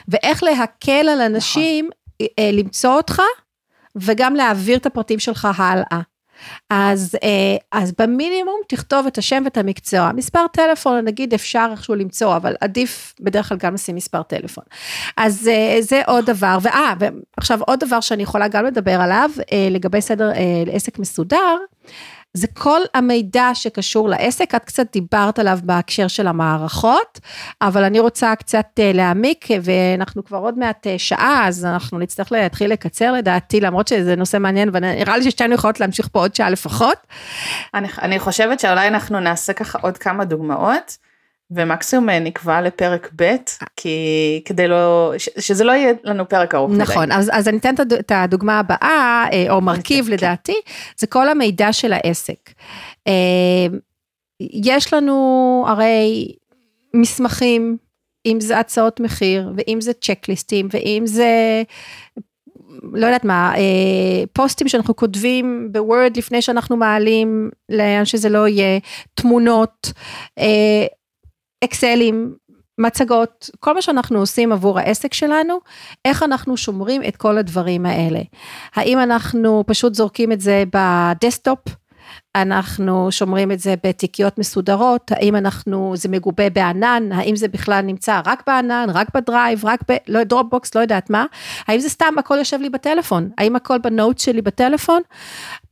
ואיך להקל על אנשים נכון. למצוא אותך, וגם להעביר את הפרטים שלך הלאה. אז, אה, אז במינימום תכתוב את השם ואת המקצוע. מספר טלפון, נגיד אפשר איכשהו למצוא, אבל עדיף בדרך כלל גם לשים מספר טלפון. אז אה, זה עוד דבר, ואה, ועכשיו עוד דבר שאני יכולה גם לדבר עליו, לגבי סדר עסק מסודר. זה כל המידע שקשור לעסק, את קצת דיברת עליו בהקשר של המערכות, אבל אני רוצה קצת אה, להעמיק, ואנחנו כבר עוד מעט אה, שעה, אז אנחנו נצטרך להתחיל לקצר לדעתי, למרות שזה נושא מעניין, ונראה לי ששתינו יכולות להמשיך פה עוד שעה לפחות. אני, אני חושבת שאולי אנחנו נעשה ככה עוד כמה דוגמאות. ומקסימום אה, נקבע לפרק ב', כי כדי לא, ש, שזה לא יהיה לנו פרק ארוך מדי. נכון, אז, אז אני אתן את הדוגמה הבאה, אה, או מרכיב כן. לדעתי, זה כל המידע של העסק. אה, יש לנו הרי מסמכים, אם זה הצעות מחיר, ואם זה צ'קליסטים, ואם זה לא יודעת מה, פוסטים שאנחנו כותבים בוורד לפני שאנחנו מעלים, לאן שזה לא יהיה, תמונות, אקסלים, מצגות, כל מה שאנחנו עושים עבור העסק שלנו, איך אנחנו שומרים את כל הדברים האלה. האם אנחנו פשוט זורקים את זה ב desktop? אנחנו שומרים את זה בתיקיות מסודרות, האם אנחנו, זה מגובה בענן, האם זה בכלל נמצא רק בענן, רק ב Drive, רק ב... לא, Dropbox, לא יודעת מה, האם זה סתם הכל יושב לי בטלפון, האם הכל ב note שלי בטלפון?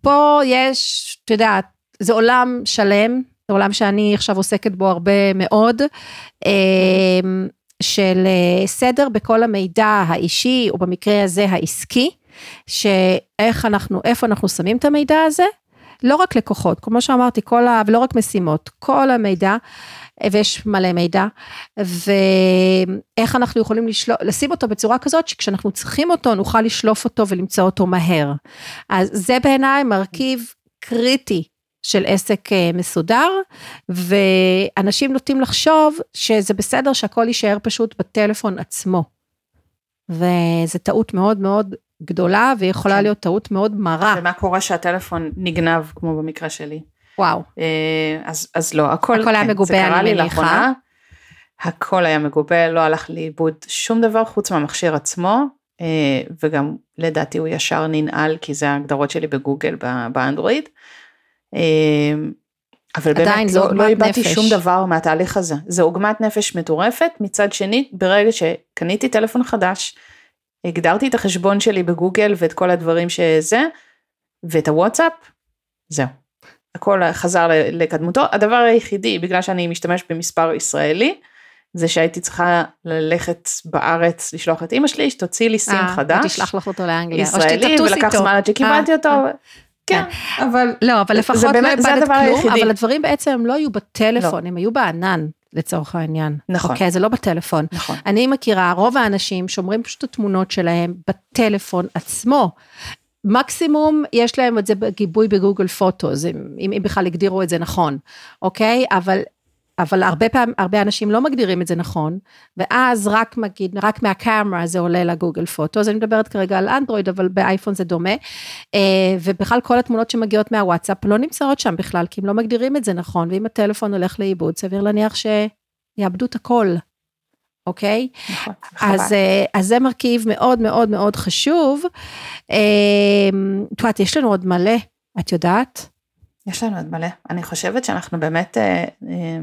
פה יש, את יודעת, זה עולם שלם, זה עולם שאני עכשיו עוסקת בו הרבה מאוד, אמ, של אה, סדר בכל המידע האישי, או במקרה הזה העסקי, שאיך אנחנו, איפה אנחנו שמים את המידע הזה, לא רק לקוחות, כמו שאמרתי, כל ה... ולא רק משימות, כל המידע, ויש מלא מידע, ואיך אנחנו יכולים לשלוף, לשים אותו בצורה כזאת שכשאנחנו צריכים אותו נוכל לשלוף אותו ולמצוא אותו מהר. אז זה בעיניי מרכיב קריטי של עסק אה, מסודר, ואנשים נוטים לחשוב שזה בסדר שהכל יישאר פשוט בטלפון עצמו. וזו טעות מאוד מאוד גדולה, ויכולה כן. להיות טעות מאוד מרה. ומה קורה שהטלפון נגנב, כמו במקרה שלי? וואו. אה, אז, אז לא, הכל, הכל היה כן, מגובה, אני מניחה. הכל היה מגובה, לא הלך לאיבוד שום דבר חוץ מהמכשיר עצמו, אה, וגם לדעתי הוא ישר ננעל, כי זה ההגדרות שלי בגוגל באנדרואיד. אמ, אבל באמת לא, לא איבדתי שום דבר מהתהליך הזה, זה עוגמת נפש מטורפת, מצד שני ברגע שקניתי טלפון חדש, הגדרתי את החשבון שלי בגוגל ואת כל הדברים שזה, ואת הוואטסאפ, זהו. הכל חזר לקדמותו, הדבר היחידי בגלל שאני משתמש במספר ישראלי, זה שהייתי צריכה ללכת בארץ לשלוח את אימא שלי שתוציא לי סים 아, אה, חדש. תשלח לך אותו לאנגליה. ישראלי, ולקח זמן עד שקיבלתי 아, אותו. 아. כן, אבל... לא, אבל לפחות לא איבדת כלום, היחידי. אבל הדברים בעצם לא היו בטלפון, לא. הם היו בענן. לצורך העניין. נכון. אוקיי, זה לא בטלפון. נכון. אני מכירה, רוב האנשים שומרים פשוט את התמונות שלהם בטלפון עצמו. מקסימום יש להם את זה בגיבוי בגוגל פוטו, אם, אם בכלל הגדירו את זה נכון, אוקיי? אבל אבל הרבה פעמים, הרבה אנשים לא מגדירים את זה נכון, ואז רק מגיד, רק מהקאמרה זה עולה לגוגל פוטו, אז אני מדברת כרגע על אנדרואיד, אבל באייפון זה דומה, אה, ובכלל כל התמונות שמגיעות מהוואטסאפ לא נמצאות שם בכלל, כי הם לא מגדירים את זה נכון, ואם הטלפון הולך לאיבוד, סביר להניח שיאבדו את הכל. אוקיי? נכון. אז, אה, אז זה מרכיב מאוד מאוד מאוד חשוב. אה, את יודעת, יש לנו עוד מלא, את יודעת? יש לנו עוד מלא. אני חושבת שאנחנו באמת אה, אה,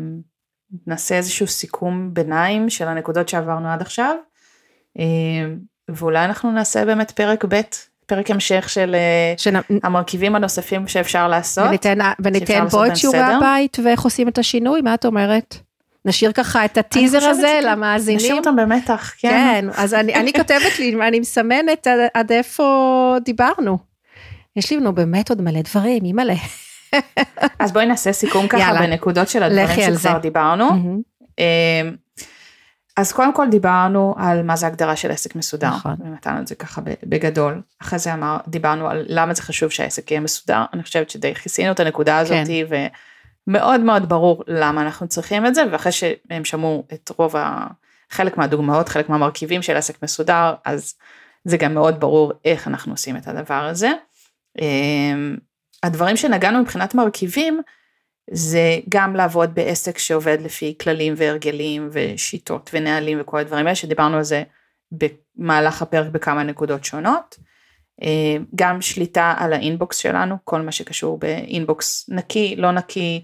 נעשה איזשהו סיכום ביניים של הנקודות שעברנו עד עכשיו, אה, ואולי אנחנו נעשה באמת פרק ב', פרק המשך של אה, שנ... המרכיבים הנוספים שאפשר לעשות. וניתן, וניתן פה את שיעורי הבית ואיך עושים את השינוי, מה את אומרת? נשאיר ככה את הטיזר הזה. למאזינים. נשאיר אותם במתח, כן. כן, אז אני, אני (laughs) כותבת לי, אני מסמנת עד, עד איפה דיברנו. יש לנו באמת עוד מלא דברים, אימא'לה. אז בואי נעשה סיכום ככה יאללה. בנקודות של הדברים שכבר זה. דיברנו. Mm-hmm. אז קודם כל דיברנו על מה זה הגדרה של עסק מסודר, נכון. ונתנו את זה ככה בגדול. אחרי זה אמר, דיברנו על למה זה חשוב שהעסק יהיה מסודר, אני חושבת שדי כיסינו את הנקודה הזאת, כן. ומאוד מאוד ברור למה אנחנו צריכים את זה, ואחרי שהם שמעו את רוב ה... חלק מהדוגמאות, חלק מהמרכיבים של עסק מסודר, אז זה גם מאוד ברור איך אנחנו עושים את הדבר הזה. הדברים שנגענו מבחינת מרכיבים, זה גם לעבוד בעסק שעובד לפי כללים והרגלים ושיטות ונהלים וכל הדברים האלה, שדיברנו על זה במהלך הפרק בכמה נקודות שונות. אה, גם שליטה על האינבוקס שלנו, כל מה שקשור באינבוקס נקי, לא נקי,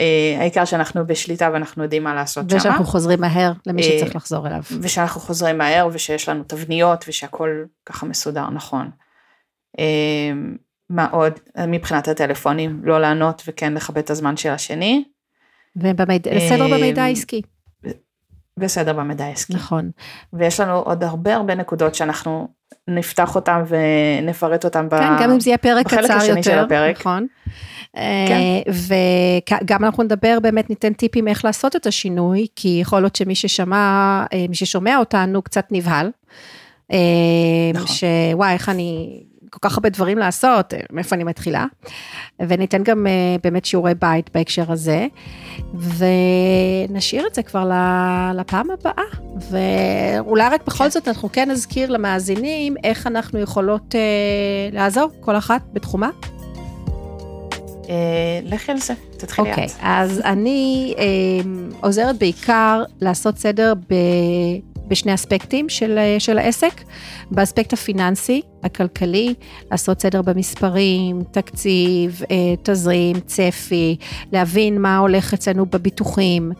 אה, העיקר שאנחנו בשליטה ואנחנו יודעים מה לעשות שם. ושאנחנו חוזרים מהר למי אה, שצריך לחזור אליו. ושאנחנו חוזרים מהר ושיש לנו תבניות ושהכול ככה מסודר נכון. מה עוד מבחינת הטלפונים לא לענות וכן לכבד את הזמן של השני. וסדר במידע העסקי. וסדר במידע העסקי. נכון. ויש לנו עוד הרבה הרבה נקודות שאנחנו נפתח אותם ונפרט אותם כן, ב... גם אם זה יהיה פרק קצר יותר. בחלק השני של הפרק. נכון. כן. וגם אנחנו נדבר, באמת ניתן טיפים איך לעשות את השינוי, כי יכול להיות שמי ששמע, אה, מי ששומע אותנו קצת נבהל. אה, נכון. שוואי, איך אני כל כך הרבה דברים לעשות, מאיפה אני מתחילה. וניתן גם אה, באמת שיעורי בית בהקשר הזה, ונשאיר את זה כבר לפעם הבאה. ואולי רק בכל זאת אנחנו כן נזכיר למאזינים איך אנחנו יכולות אה, לעזור, כל אחת בתחומה. אה, לכי על זה, תתחילי את. אוקיי, אז אני עוזרת בעיקר לעשות סדר. בשני אספקטים של, של העסק, באספקט הפיננסי, הכלכלי, לעשות סדר במספרים, תקציב, אה, תזרים, צפי, להבין מה הולך אצלנו בביטוחים,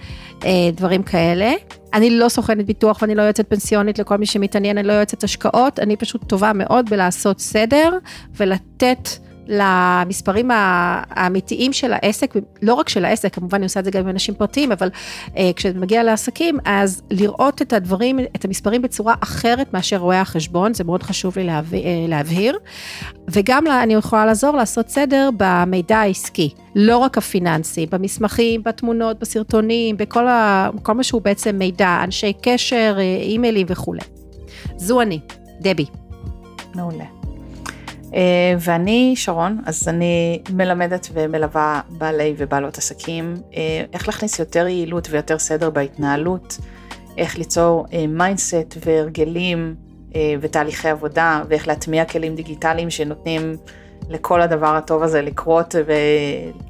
אה, דברים כאלה. אני לא סוכנת ביטוח ואני לא יועצת פנסיונית לכל מי שמתעניין, אני לא יועצת השקעות, אני פשוט טובה מאוד בלעשות סדר ולתת למספרים האמיתיים של העסק, לא רק של העסק, כמובן אני עושה את זה גם עם אנשים פרטיים, אבל אה, כשזה מגיע לעסקים, אז לראות את הדברים, את המספרים בצורה אחרת מאשר רואי החשבון, זה מאוד חשוב לי להב, אה, להבהיר. וגם אני יכולה לעזור לעשות סדר במידע העסקי, לא רק הפיננסי, במסמכים, בתמונות, בסרטונים, בכל ה, כל מה שהוא בעצם מידע, אנשי קשר, אה, אימיילים וכולי. זו אני, דבי. מעולה. אה, ואני שרון, אז אני מלמדת ומלווה בעלי ובעלות עסקים, אה, איך להכניס יותר יעילות ויותר סדר בהתנהלות, איך ליצור mindset אה, והרגלים ותהליכי עבודה, ואיך להטמיע כלים דיגיטליים שנותנים לכל הדבר הטוב הזה לקרות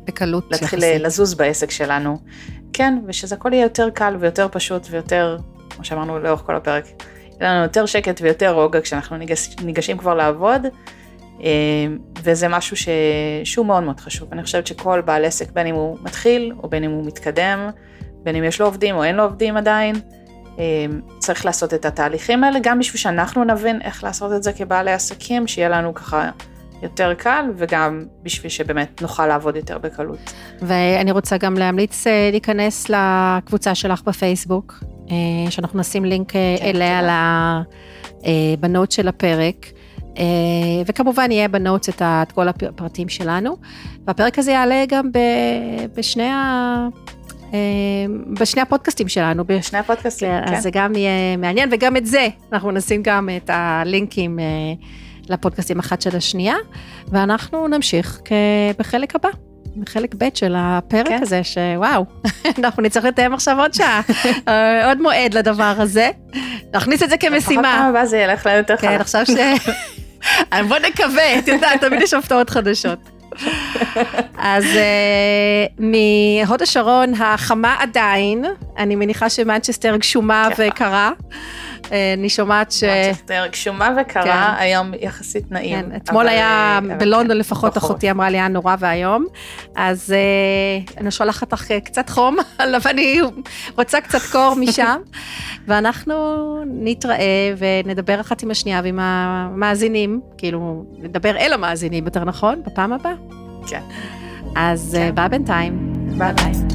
בקלות להתחיל יחסית. לזוז בעסק שלנו. כן, ושזה הכל יהיה יותר קל ויותר פשוט ויותר, כמו שאמרנו לאורך כל הפרק, יהיה לנו יותר שקט ויותר רוגע כשאנחנו ניגש, ניגשים כבר לעבוד. אה, וזה משהו ש... שהוא מאוד מאוד חשוב. אני חושבת שכל בעל עסק, בין אם הוא מתחיל או בין אם הוא מתקדם, בין אם יש לו עובדים או אין לו עובדים עדיין, אה, צריך לעשות את התהליכים האלה, גם בשביל שאנחנו נבין איך לעשות את זה כבעלי עסקים, שיהיה לנו ככה יותר קל, וגם בשביל שבאמת נוכל לעבוד יותר בקלות. ואני רוצה גם להמליץ אה, להיכנס לקבוצה שלך בפייסבוק, שאנחנו נשים לינק כן, אליה לבנות של הפרק. אה, וכמובן יהיה בנוטס את כל הפרטים שלנו. והפרק הזה יעלה גם בשני ה... אה, בשני הפודקאסטים שלנו. בשני הפודקאסטים, כן. אז זה גם יהיה מעניין, וגם את זה, אנחנו נשים גם את הלינקים אה, לפודקאסטים אחת של השנייה, ואנחנו נמשיך בחלק הבא. בחלק ב' של הפרק כן. הזה, שוואו, (laughs) אנחנו נצטרך לתאם עכשיו עוד שעה, (laughs) עוד מועד לדבר הזה. נכניס את זה כמשימה. לפחות פעם הבאה זה ילך להם יותר חלק. כן, עכשיו ש... (laughs) בוא נקווה, את יודעת, תמיד יש הפתעות חדשות. אז uh, מהוד השרון החמה עדיין, אני מניחה שמנצ'סטר גשומה וקרה. אה, אני שומעת ש... מנצ'סטר גשומה וקרה, כן. היום יחסית נעים. כן, אתמול היה, אבל בלונדון כן, לפחות אחותי אמרה לי היה נורא ואיום, אז אה, אני שולחת לך קצת חום, אבל אני רוצה קצת קור משם, (laughs) ואנחנו נתראה ונדבר אחת עם השנייה ועם המאזינים, כאילו, נדבר אל המאזינים יותר נכון, בפעם הבאה. כן. אז כן. ביי בינתיים. ביי ביי.